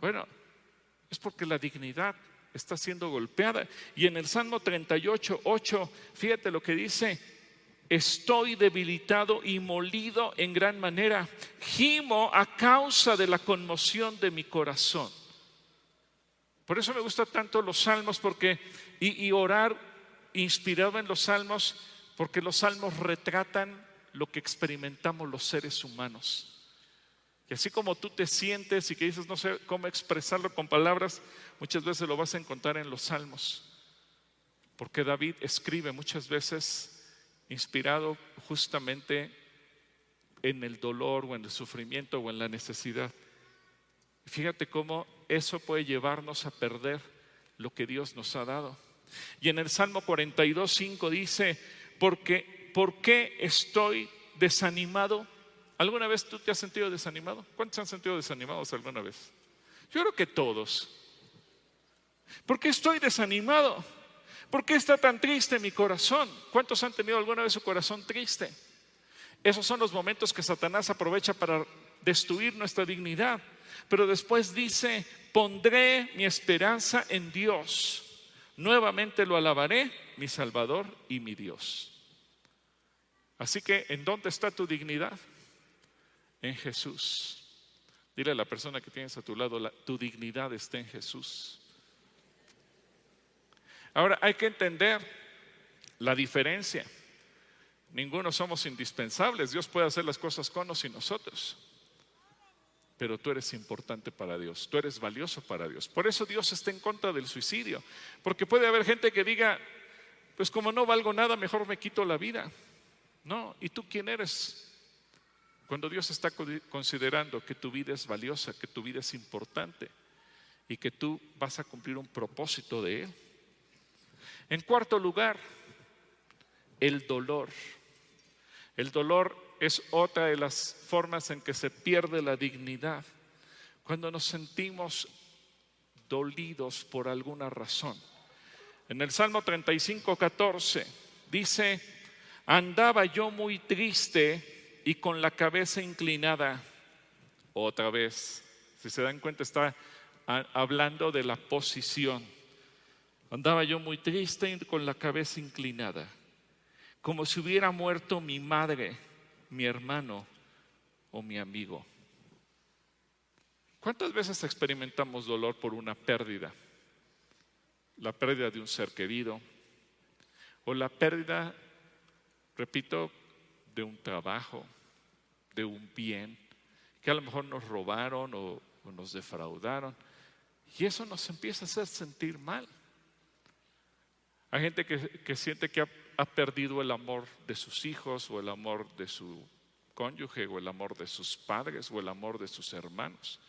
Bueno, es porque la dignidad está siendo golpeada. Y en el Salmo 38, 8, fíjate lo que dice, Estoy debilitado y molido en gran manera. Gimo a causa de la conmoción de mi corazón. Por eso me gustan tanto los salmos porque, y, y orar inspirado en los salmos, porque los salmos retratan lo que experimentamos los seres humanos. Y así como tú te sientes y que dices no sé cómo expresarlo con palabras, muchas veces lo vas a encontrar en los salmos. Porque David escribe muchas veces inspirado justamente en el dolor o en el sufrimiento o en la necesidad. Fíjate cómo eso puede llevarnos a perder lo que Dios nos ha dado. Y en el Salmo 42, 5 dice, porque, ¿por qué estoy desanimado? ¿Alguna vez tú te has sentido desanimado? ¿Cuántos han sentido desanimados alguna vez? Yo creo que todos. ¿Por qué estoy desanimado? ¿Por qué está tan triste mi corazón? ¿Cuántos han tenido alguna vez su corazón triste? Esos son los momentos que Satanás aprovecha para destruir nuestra dignidad. Pero después dice, pondré mi esperanza en Dios. Nuevamente lo alabaré, mi Salvador y mi Dios. Así que, ¿en dónde está tu dignidad? En Jesús. Dile a la persona que tienes a tu lado, tu dignidad está en Jesús. Ahora hay que entender la diferencia. Ninguno somos indispensables. Dios puede hacer las cosas con o sin nosotros. Pero tú eres importante para Dios, tú eres valioso para Dios. Por eso Dios está en contra del suicidio. Porque puede haber gente que diga, pues como no valgo nada, mejor me quito la vida. No, ¿y tú quién eres? Cuando Dios está considerando que tu vida es valiosa, que tu vida es importante y que tú vas a cumplir un propósito de Él. En cuarto lugar, el dolor. El dolor es otra de las formas en que se pierde la dignidad. Cuando nos sentimos dolidos por alguna razón. En el Salmo 35, 14 dice, andaba yo muy triste y con la cabeza inclinada. Otra vez, si se dan cuenta, está hablando de la posición. Andaba yo muy triste con la cabeza inclinada, como si hubiera muerto mi madre, mi hermano o mi amigo. ¿Cuántas veces experimentamos dolor por una pérdida? La pérdida de un ser querido o la pérdida, repito, de un trabajo, de un bien, que a lo mejor nos robaron o, nos defraudaron. Y eso nos empieza a hacer sentir mal. Hay gente que, siente que ha, perdido el amor de sus hijos o el amor de su cónyuge o el amor de sus padres o el amor de sus hermanos.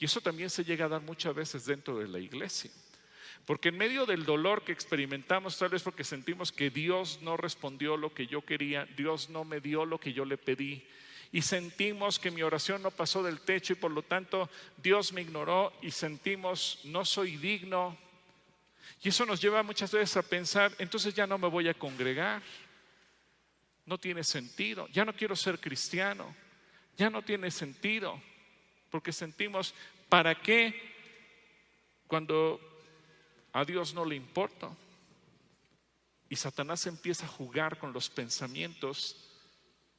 Y eso también se llega a dar muchas veces dentro de la iglesia. Porque en medio del dolor que experimentamos, tal vez porque sentimos que Dios no respondió lo que yo quería, Dios no me dio lo que yo le pedí, y sentimos que mi oración no pasó del techo y por lo tanto Dios me ignoró y sentimos no soy digno, y eso nos lleva muchas veces a pensar, entonces ya no me voy a congregar, no tiene sentido, ya no quiero ser cristiano, ya no tiene sentido, porque sentimos, ¿para qué cuando a Dios no le importa? Y Satanás empieza a jugar con los pensamientos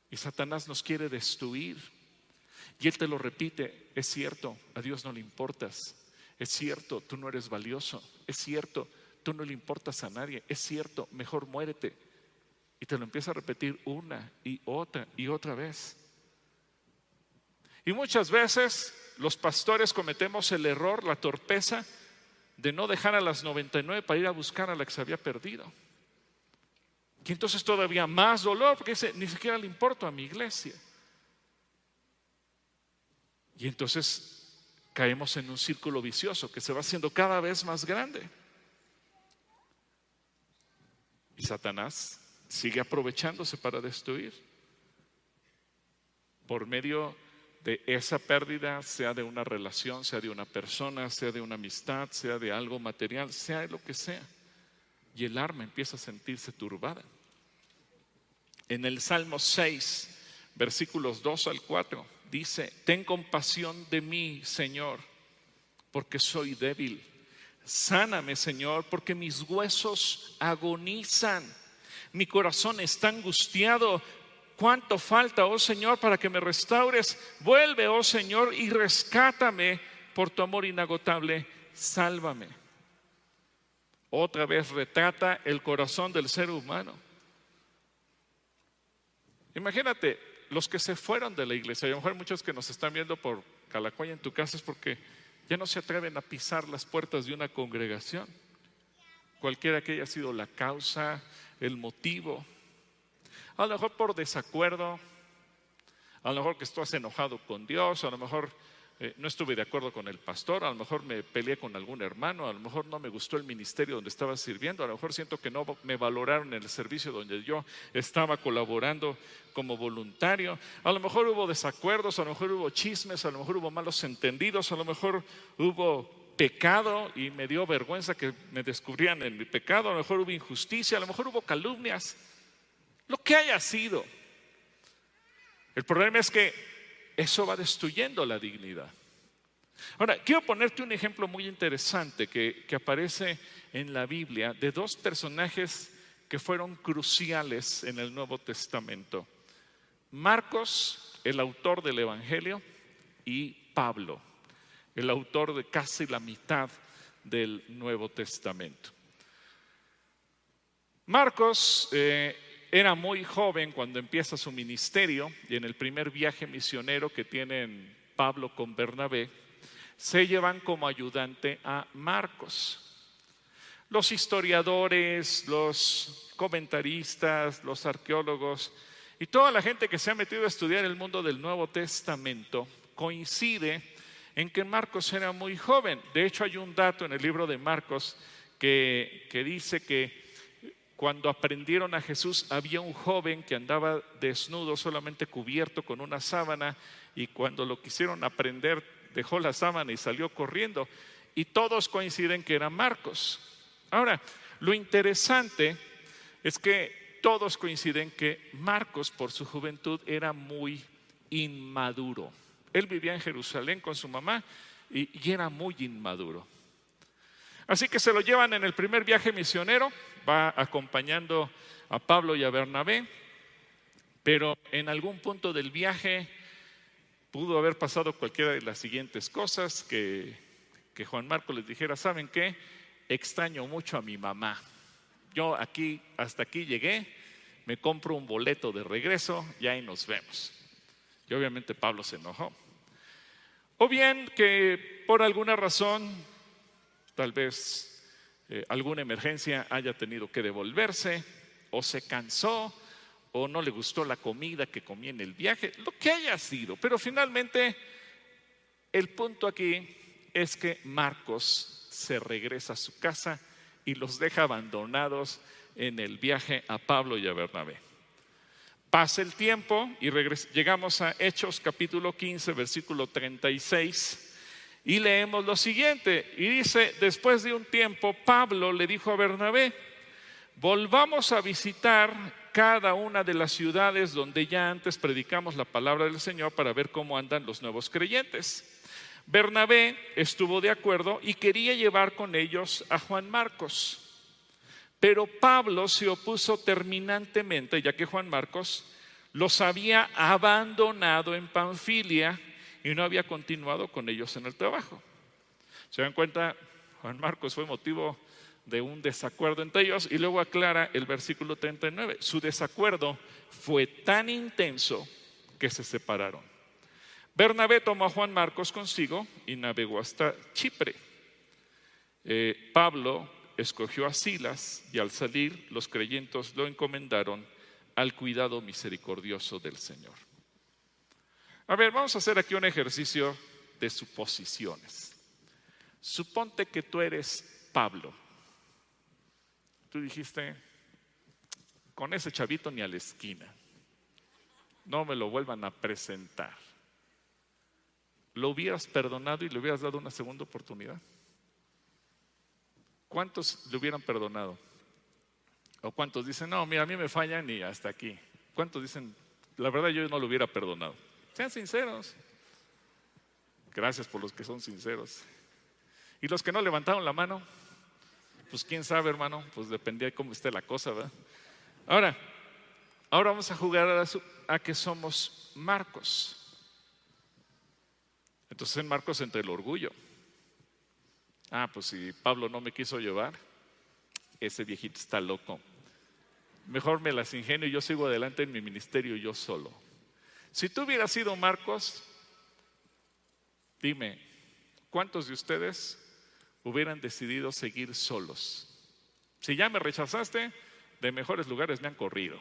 y Satanás nos quiere destruir. Y él te lo repite, es cierto, a Dios no le importas, es cierto, tú no eres valioso. Es cierto, tú no le importas a nadie. Es cierto, mejor muérete. Y te lo empieza a repetir una y otra y otra vez. Y muchas veces los pastores cometemos el error, la torpeza de no dejar a las 99 para ir a buscar a la que se había perdido. Y entonces todavía más dolor, porque ni siquiera le importa a mi iglesia. Y entonces caemos en un círculo vicioso que se va haciendo cada vez más grande. Y Satanás sigue aprovechándose para destruir. Por medio de esa pérdida, sea de una relación, sea de una persona, sea de una amistad, sea de algo material, sea de lo que sea. Y el arma empieza a sentirse turbada. En el Salmo 6, versículos 2 al 4, dice, ten compasión de mí, Señor, porque soy débil. Sáname, Señor, porque mis huesos agonizan. Mi corazón está angustiado. ¿Cuánto falta, oh Señor, para que me restaures? Vuelve, oh Señor, y rescátame por tu amor inagotable. Sálvame. Otra vez retrata el corazón del ser humano. Imagínate, los que se fueron de la iglesia, a lo mejor muchos que nos están viendo por Calacoya en tu casa es porque ya no se atreven a pisar las puertas de una congregación, cualquiera que haya sido la causa, el motivo, a lo mejor por desacuerdo, a lo mejor que estás enojado con Dios, a lo mejor eh, no estuve de acuerdo con el pastor, a lo mejor me peleé con algún hermano, a lo mejor no me gustó el ministerio donde estaba sirviendo, a lo mejor siento que no me valoraron el servicio donde yo estaba colaborando como voluntario, a lo mejor hubo desacuerdos, a lo mejor hubo chismes, a lo mejor hubo malos entendidos, a lo mejor hubo pecado y me dio vergüenza que me descubrían en mi pecado, a lo mejor hubo injusticia, a lo mejor hubo calumnias, lo que haya sido. El problema es que eso va destruyendo la dignidad. Ahora, quiero ponerte un ejemplo muy interesante que, aparece en la Biblia de dos personajes que fueron cruciales en el Nuevo Testamento. Marcos, el autor del Evangelio, y Pablo, el autor de casi la mitad del Nuevo Testamento. Marcos eh, era muy joven cuando empieza su ministerio y en el primer viaje misionero que tienen Pablo con Bernabé, se llevan como ayudante a Marcos. Los historiadores, los comentaristas, los arqueólogos y toda la gente que se ha metido a estudiar el mundo del Nuevo Testamento coincide en que Marcos era muy joven. De hecho, hay un dato en el libro de Marcos que, que dice que cuando aprendieron a Jesús había un joven que andaba desnudo, solamente cubierto con una sábana, y cuando lo quisieron aprender dejó la sábana y salió corriendo. Y todos coinciden que era Marcos. Ahora, lo interesante es que todos coinciden que Marcos por su juventud era muy inmaduro. Él vivía en Jerusalén con su mamá y, y era muy inmaduro. Así que se lo llevan en el primer viaje misionero, va acompañando a Pablo y a Bernabé, pero en algún punto del viaje pudo haber pasado cualquiera de las siguientes cosas, que, Juan Marco les dijera, ¿saben qué? Extraño mucho a mi mamá. Yo aquí, hasta aquí llegué, me compro un boleto de regreso y ahí nos vemos. Y obviamente Pablo se enojó. O bien que por alguna razón tal vez eh, alguna emergencia haya tenido que devolverse, o se cansó, o no le gustó la comida que comía en el viaje, lo que haya sido. Pero finalmente, el punto aquí es que Marcos se regresa a su casa y los deja abandonados en el viaje a Pablo y a Bernabé. Pasa el tiempo y llegamos a Hechos capítulo 15, versículo 36. Y leemos lo siguiente, y dice, después de un tiempo, Pablo le dijo a Bernabé, volvamos a visitar cada una de las ciudades donde ya antes predicamos la palabra del Señor para ver cómo andan los nuevos creyentes. Bernabé estuvo de acuerdo y quería llevar con ellos a Juan Marcos. Pero Pablo se opuso terminantemente, ya que Juan Marcos los había abandonado en Panfilia y no había continuado con ellos en el trabajo. Se dan cuenta, Juan Marcos fue motivo de un desacuerdo entre ellos y luego aclara el versículo 39. Su desacuerdo fue tan intenso que se separaron. Bernabé tomó a Juan Marcos consigo y navegó hasta Chipre. Eh, Pablo escogió a Silas y al salir los creyentes lo encomendaron al cuidado misericordioso del Señor. A ver, vamos a hacer aquí un ejercicio de suposiciones. Suponte que tú eres Pablo. Tú dijiste, con ese chavito ni a la esquina. No me lo vuelvan a presentar. ¿Lo hubieras perdonado y le hubieras dado una segunda oportunidad? ¿Cuántos le hubieran perdonado? ¿O cuántos dicen, no, mira, a mí me fallan y hasta aquí? ¿Cuántos dicen, la verdad yo no lo hubiera perdonado? Sean sinceros. Gracias por los que son sinceros. Y los que no levantaron la mano, pues quién sabe, hermano, pues dependía de cómo esté la cosa, ¿verdad? Ahora, ahora vamos a jugar a, a que somos Marcos. Entonces en Marcos entre el orgullo. Ah, pues si Pablo no me quiso llevar, ese viejito está loco. Mejor me las ingenio y yo sigo adelante en mi ministerio yo solo. Si tú hubieras sido Marcos, dime, ¿cuántos de ustedes hubieran decidido seguir solos? Si ya me rechazaste, de mejores lugares me han corrido.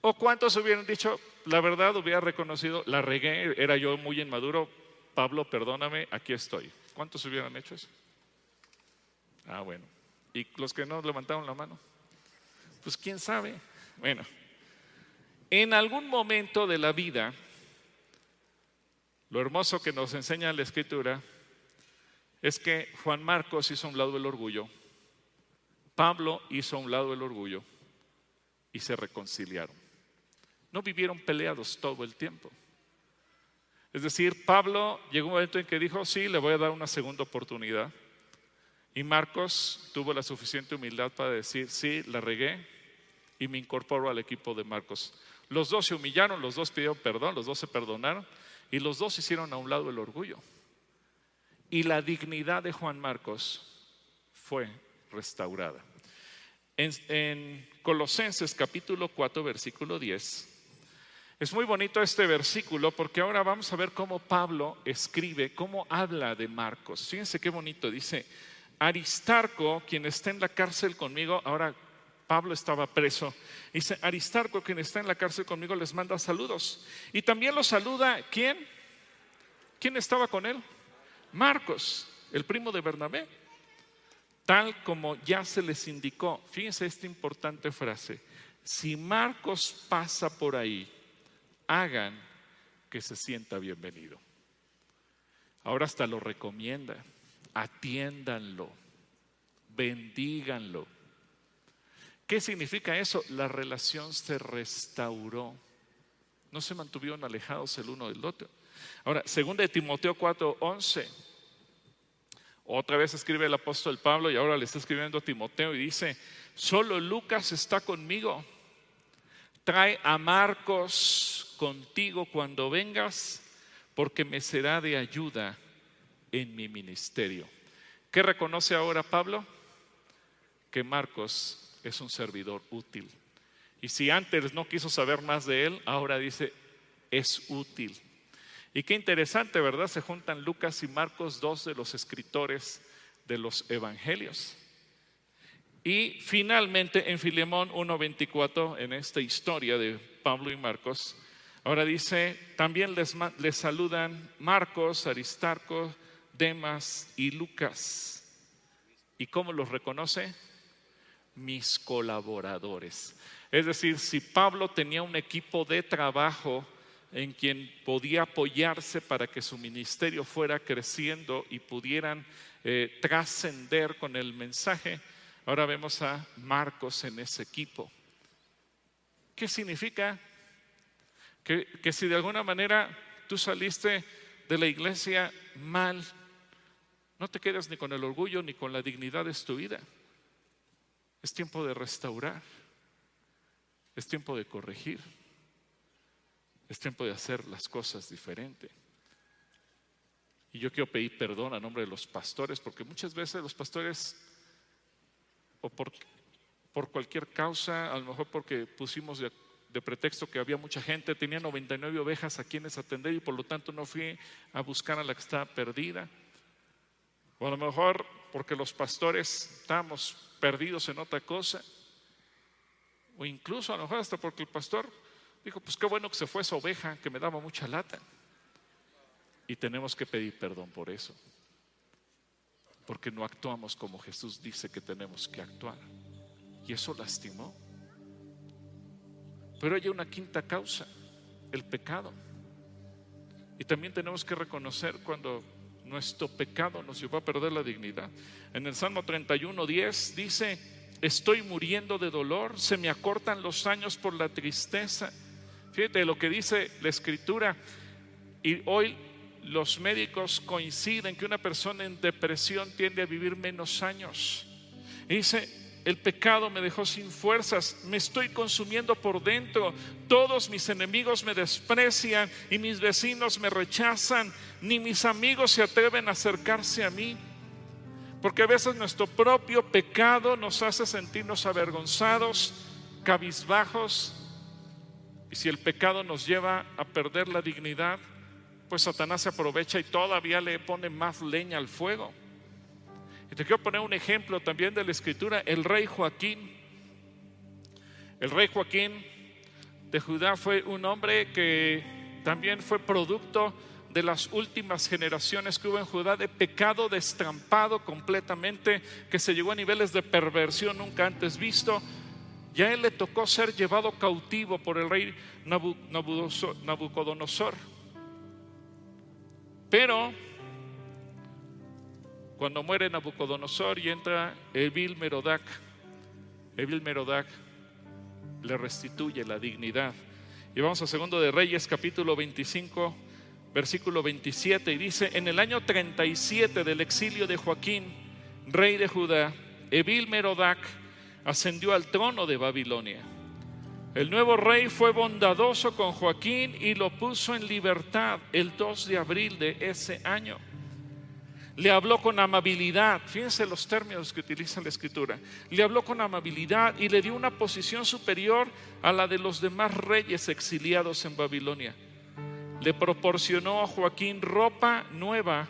¿O cuántos hubieran dicho, la verdad hubiera reconocido, la regué, era yo muy inmaduro, Pablo, perdóname, aquí estoy? ¿Cuántos hubieran hecho eso? Ah, bueno. ¿Y los que no levantaron la mano? Pues quién sabe. Bueno, en algún momento de la vida, lo hermoso que nos enseña la escritura es que Juan Marcos hizo a un lado el orgullo, Pablo hizo a un lado el orgullo y se reconciliaron. No vivieron peleados todo el tiempo. Es decir, Pablo llegó un momento en que dijo, sí, le voy a dar una segunda oportunidad. Y Marcos tuvo la suficiente humildad para decir, sí, la regué y me incorporo al equipo de Marcos. Los dos se humillaron, los dos pidieron perdón, los dos se perdonaron y los dos hicieron a un lado el orgullo. Y la dignidad de Juan Marcos fue restaurada. En, en Colosenses capítulo 4, versículo 10, es muy bonito este versículo porque ahora vamos a ver cómo Pablo escribe, cómo habla de Marcos. Fíjense qué bonito, dice, Aristarco, quien está en la cárcel conmigo, ahora Pablo estaba preso, dice, Aristarco, quien está en la cárcel conmigo, les manda saludos. Y también lo saluda, ¿quién? ¿Quién estaba con él? Marcos, el primo de Bernabé. Tal como ya se les indicó, fíjense esta importante frase, si Marcos pasa por ahí, hagan que se sienta bienvenido. Ahora hasta lo recomienda, atiéndanlo, bendíganlo. ¿Qué significa eso? La relación se restauró. No se mantuvieron alejados el uno del otro. Ahora, segunda de Timoteo 4:11. Otra vez escribe el apóstol Pablo y ahora le está escribiendo a Timoteo y dice, solo Lucas está conmigo. Trae a Marcos contigo cuando vengas, porque me será de ayuda en mi ministerio. ¿Qué reconoce ahora Pablo? Que Marcos es un servidor útil. Y si antes no quiso saber más de él, ahora dice, es útil. Y qué interesante, ¿verdad? Se juntan Lucas y Marcos, dos de los escritores de los evangelios. Y finalmente en Filemón 1.24, en esta historia de Pablo y Marcos, Ahora dice, también les, saludan Marcos, Aristarco, Demas y Lucas. ¿Y cómo los reconoce? Mis colaboradores. Es decir, si Pablo tenía un equipo de trabajo en quien podía apoyarse para que su ministerio fuera creciendo y pudieran eh, trascender con el mensaje, ahora vemos a Marcos en ese equipo. ¿Qué significa? Que, si de alguna manera tú saliste de la iglesia mal, no te quedes ni con el orgullo ni con la dignidad de tu vida. Es tiempo de restaurar. Es tiempo de corregir. Es tiempo de hacer las cosas diferente. Y yo quiero pedir perdón a nombre de los pastores, porque muchas veces los pastores, o por, por cualquier causa, a lo mejor porque pusimos de de pretexto que había mucha gente, tenía 99 ovejas a quienes atender y por lo tanto no fui a buscar a la que estaba perdida. O a lo mejor porque los pastores estamos perdidos en otra cosa. O incluso a lo mejor hasta porque el pastor dijo, pues qué bueno que se fue esa oveja que me daba mucha lata. Y tenemos que pedir perdón por eso. Porque no actuamos como Jesús dice que tenemos que actuar. Y eso lastimó. Pero hay una quinta causa, el pecado. Y también tenemos que reconocer cuando nuestro pecado nos llevó a perder la dignidad. En el Salmo 31, 10 dice, estoy muriendo de dolor, se me acortan los años por la tristeza. Fíjate lo que dice la escritura. Y hoy los médicos coinciden que una persona en depresión tiende a vivir menos años. Dice, el pecado me dejó sin fuerzas, me estoy consumiendo por dentro, todos mis enemigos me desprecian y mis vecinos me rechazan, ni mis amigos se atreven a acercarse a mí. Porque a veces nuestro propio pecado nos hace sentirnos avergonzados, cabizbajos, y si el pecado nos lleva a perder la dignidad, pues Satanás se aprovecha y todavía le pone más leña al fuego. Y te quiero poner un ejemplo también de la escritura, el rey Joaquín. El rey Joaquín de Judá fue un hombre que también fue producto de las últimas generaciones que hubo en Judá de pecado destrampado completamente, que se llegó a niveles de perversión nunca antes visto. Ya él le tocó ser llevado cautivo por el rey Nabucodonosor. Pero cuando muere Nabucodonosor y entra Evil Merodac, Evil le restituye la dignidad. Y vamos a segundo de Reyes capítulo 25, versículo 27 y dice, en el año 37 del exilio de Joaquín, rey de Judá, Evil Merodac ascendió al trono de Babilonia. El nuevo rey fue bondadoso con Joaquín y lo puso en libertad el 2 de abril de ese año le habló con amabilidad, fíjense los términos que utiliza la escritura, le habló con amabilidad y le dio una posición superior a la de los demás reyes exiliados en Babilonia. Le proporcionó a Joaquín ropa nueva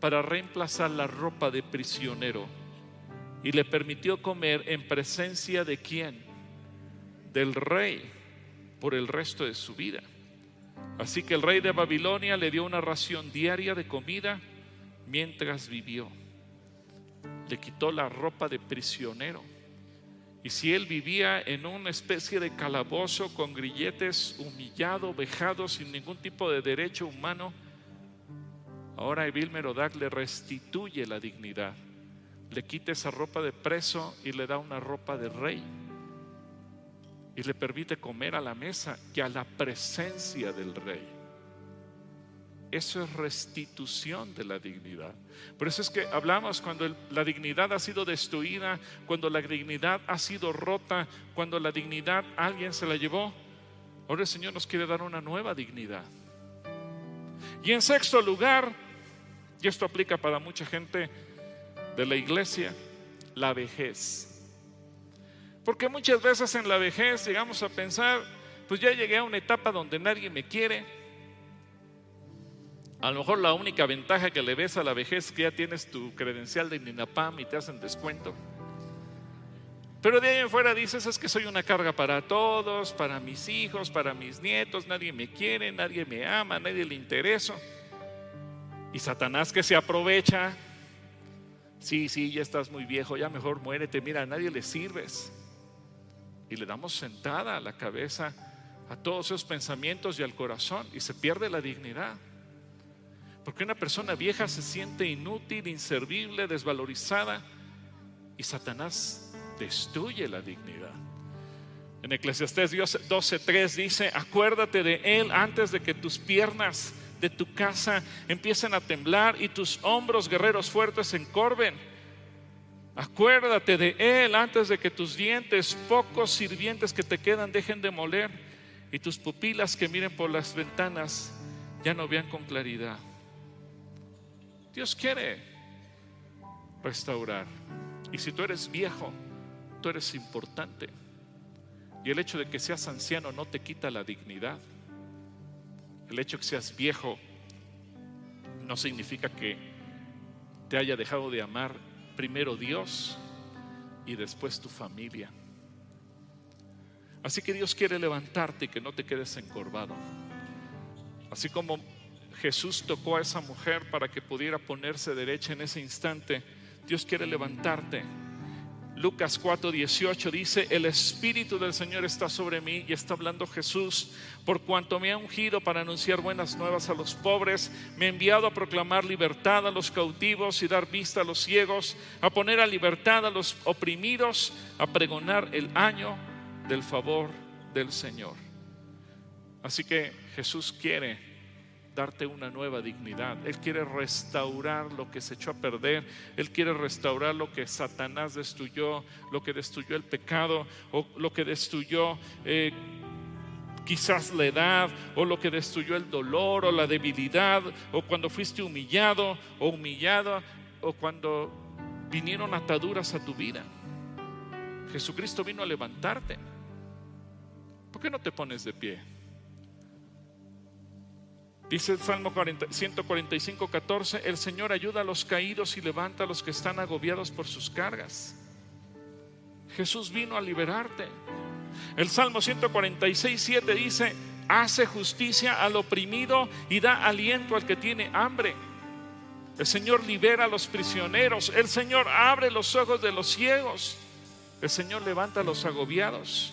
para reemplazar la ropa de prisionero y le permitió comer en presencia de quién? Del rey por el resto de su vida. Así que el rey de Babilonia le dio una ración diaria de comida mientras vivió. Le quitó la ropa de prisionero. Y si él vivía en una especie de calabozo con grilletes, humillado, vejado, sin ningún tipo de derecho humano, ahora Evil Merodac le restituye la dignidad. Le quita esa ropa de preso y le da una ropa de rey. Y le permite comer a la mesa y a la presencia del rey. Eso es restitución de la dignidad. Por eso es que hablamos cuando la dignidad ha sido destruida, cuando la dignidad ha sido rota, cuando la dignidad alguien se la llevó. Ahora el Señor nos quiere dar una nueva dignidad. Y en sexto lugar, y esto aplica para mucha gente de la iglesia, la vejez. Porque muchas veces en la vejez llegamos a pensar, pues ya llegué a una etapa donde nadie me quiere, a lo mejor la única ventaja que le ves a la vejez es que ya tienes tu credencial de INAPAM y te hacen descuento. Pero de ahí en fuera dices, es que soy una carga para todos, para mis hijos, para mis nietos, nadie me quiere, nadie me ama, nadie le interesa. Y Satanás que se aprovecha, sí, sí, ya estás muy viejo, ya mejor muérete, mira, a nadie le sirves. Y le damos sentada a la cabeza a todos esos pensamientos y al corazón y se pierde la dignidad. Porque una persona vieja se siente inútil, inservible, desvalorizada y Satanás destruye la dignidad. En Eclesiastés 12:3 dice, acuérdate de él antes de que tus piernas de tu casa empiecen a temblar y tus hombros guerreros fuertes se encorven. Acuérdate de él antes de que tus dientes, pocos sirvientes que te quedan, dejen de moler y tus pupilas que miren por las ventanas ya no vean con claridad. Dios quiere restaurar. Y si tú eres viejo, tú eres importante. Y el hecho de que seas anciano no te quita la dignidad. El hecho de que seas viejo no significa que te haya dejado de amar primero Dios y después tu familia. Así que Dios quiere levantarte y que no te quedes encorvado. Así como Jesús tocó a esa mujer para que pudiera ponerse derecha en ese instante. Dios quiere levantarte. Lucas 4:18 dice, el Espíritu del Señor está sobre mí y está hablando Jesús, por cuanto me ha ungido para anunciar buenas nuevas a los pobres, me ha enviado a proclamar libertad a los cautivos y dar vista a los ciegos, a poner a libertad a los oprimidos, a pregonar el año del favor del Señor. Así que Jesús quiere darte una nueva dignidad. Él quiere restaurar lo que se echó a perder. Él quiere restaurar lo que Satanás destruyó, lo que destruyó el pecado o lo que destruyó eh, quizás la edad o lo que destruyó el dolor o la debilidad o cuando fuiste humillado o humillado o cuando vinieron ataduras a tu vida. Jesucristo vino a levantarte. ¿Por qué no te pones de pie? Dice el Salmo 145, 14, el Señor ayuda a los caídos y levanta a los que están agobiados por sus cargas. Jesús vino a liberarte. El Salmo 146, 7 dice, hace justicia al oprimido y da aliento al que tiene hambre. El Señor libera a los prisioneros. El Señor abre los ojos de los ciegos. El Señor levanta a los agobiados.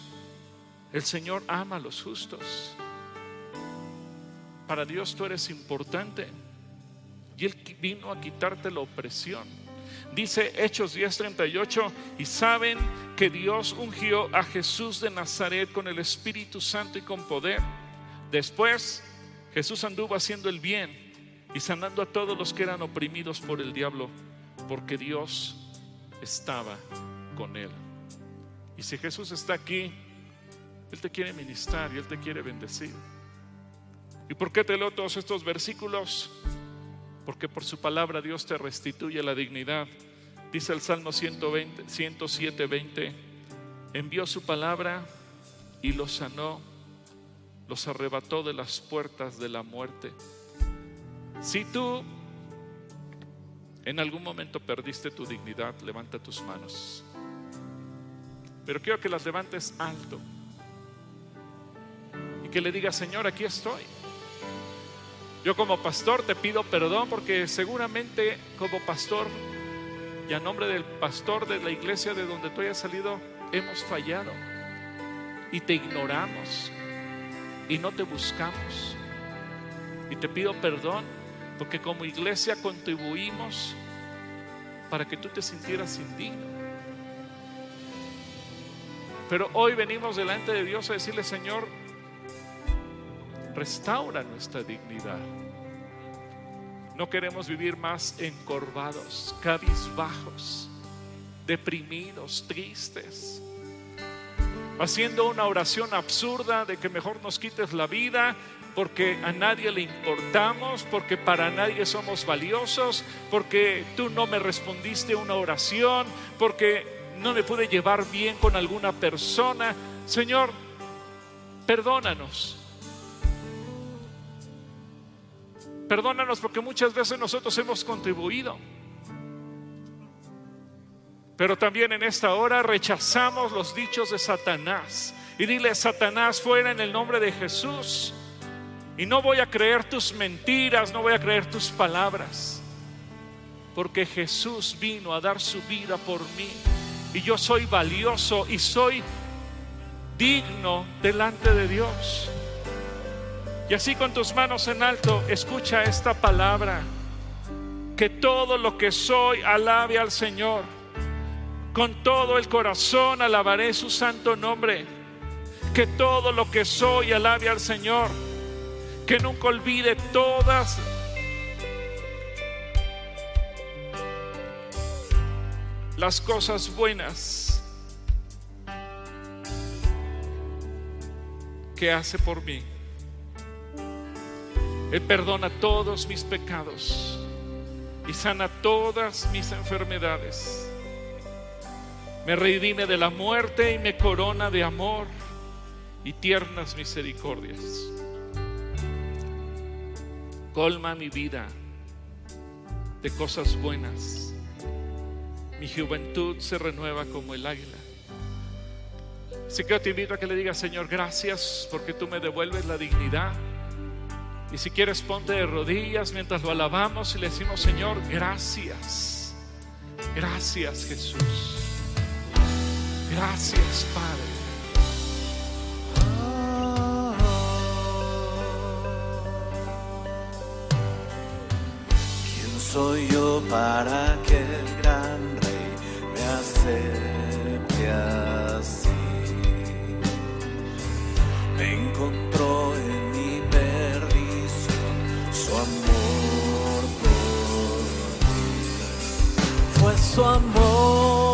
El Señor ama a los justos. Para Dios tú eres importante. Y Él vino a quitarte la opresión. Dice Hechos 10:38, y saben que Dios ungió a Jesús de Nazaret con el Espíritu Santo y con poder. Después Jesús anduvo haciendo el bien y sanando a todos los que eran oprimidos por el diablo, porque Dios estaba con él. Y si Jesús está aquí, Él te quiere ministrar y Él te quiere bendecir. ¿Y por qué te leo todos estos versículos? Porque por su palabra Dios te restituye la dignidad. Dice el Salmo 120, 107, 20, envió su palabra y los sanó, los arrebató de las puertas de la muerte. Si tú en algún momento perdiste tu dignidad, levanta tus manos. Pero quiero que las levantes alto y que le digas, Señor, aquí estoy. Yo como pastor te pido perdón porque seguramente como pastor y a nombre del pastor de la iglesia de donde tú hayas salido, hemos fallado y te ignoramos y no te buscamos. Y te pido perdón porque como iglesia contribuimos para que tú te sintieras indigno. Pero hoy venimos delante de Dios a decirle, Señor, restaura nuestra dignidad. No queremos vivir más encorvados, cabizbajos, deprimidos, tristes, haciendo una oración absurda de que mejor nos quites la vida porque a nadie le importamos, porque para nadie somos valiosos, porque tú no me respondiste una oración, porque no me pude llevar bien con alguna persona. Señor, perdónanos Perdónanos porque muchas veces nosotros hemos contribuido. Pero también en esta hora rechazamos los dichos de Satanás. Y dile, Satanás, fuera en el nombre de Jesús. Y no voy a creer tus mentiras, no voy a creer tus palabras. Porque Jesús vino a dar su vida por mí. Y yo soy valioso y soy digno delante de Dios. Y así con tus manos en alto, escucha esta palabra. Que todo lo que soy alabe al Señor. Con todo el corazón alabaré su santo nombre. Que todo lo que soy alabe al Señor. Que nunca olvide todas las cosas buenas que hace por mí. Él perdona todos mis pecados y sana todas mis enfermedades. Me redime de la muerte y me corona de amor y tiernas misericordias. Colma mi vida de cosas buenas. Mi juventud se renueva como el águila. Así que te invito a que le digas, Señor, gracias porque tú me devuelves la dignidad y si quieres, ponte de rodillas mientras lo alabamos y le decimos, Señor, gracias. Gracias, Jesús. Gracias, Padre. ¿Quién soy yo para que el gran rey me acepte así? Me encontró en fue su amor.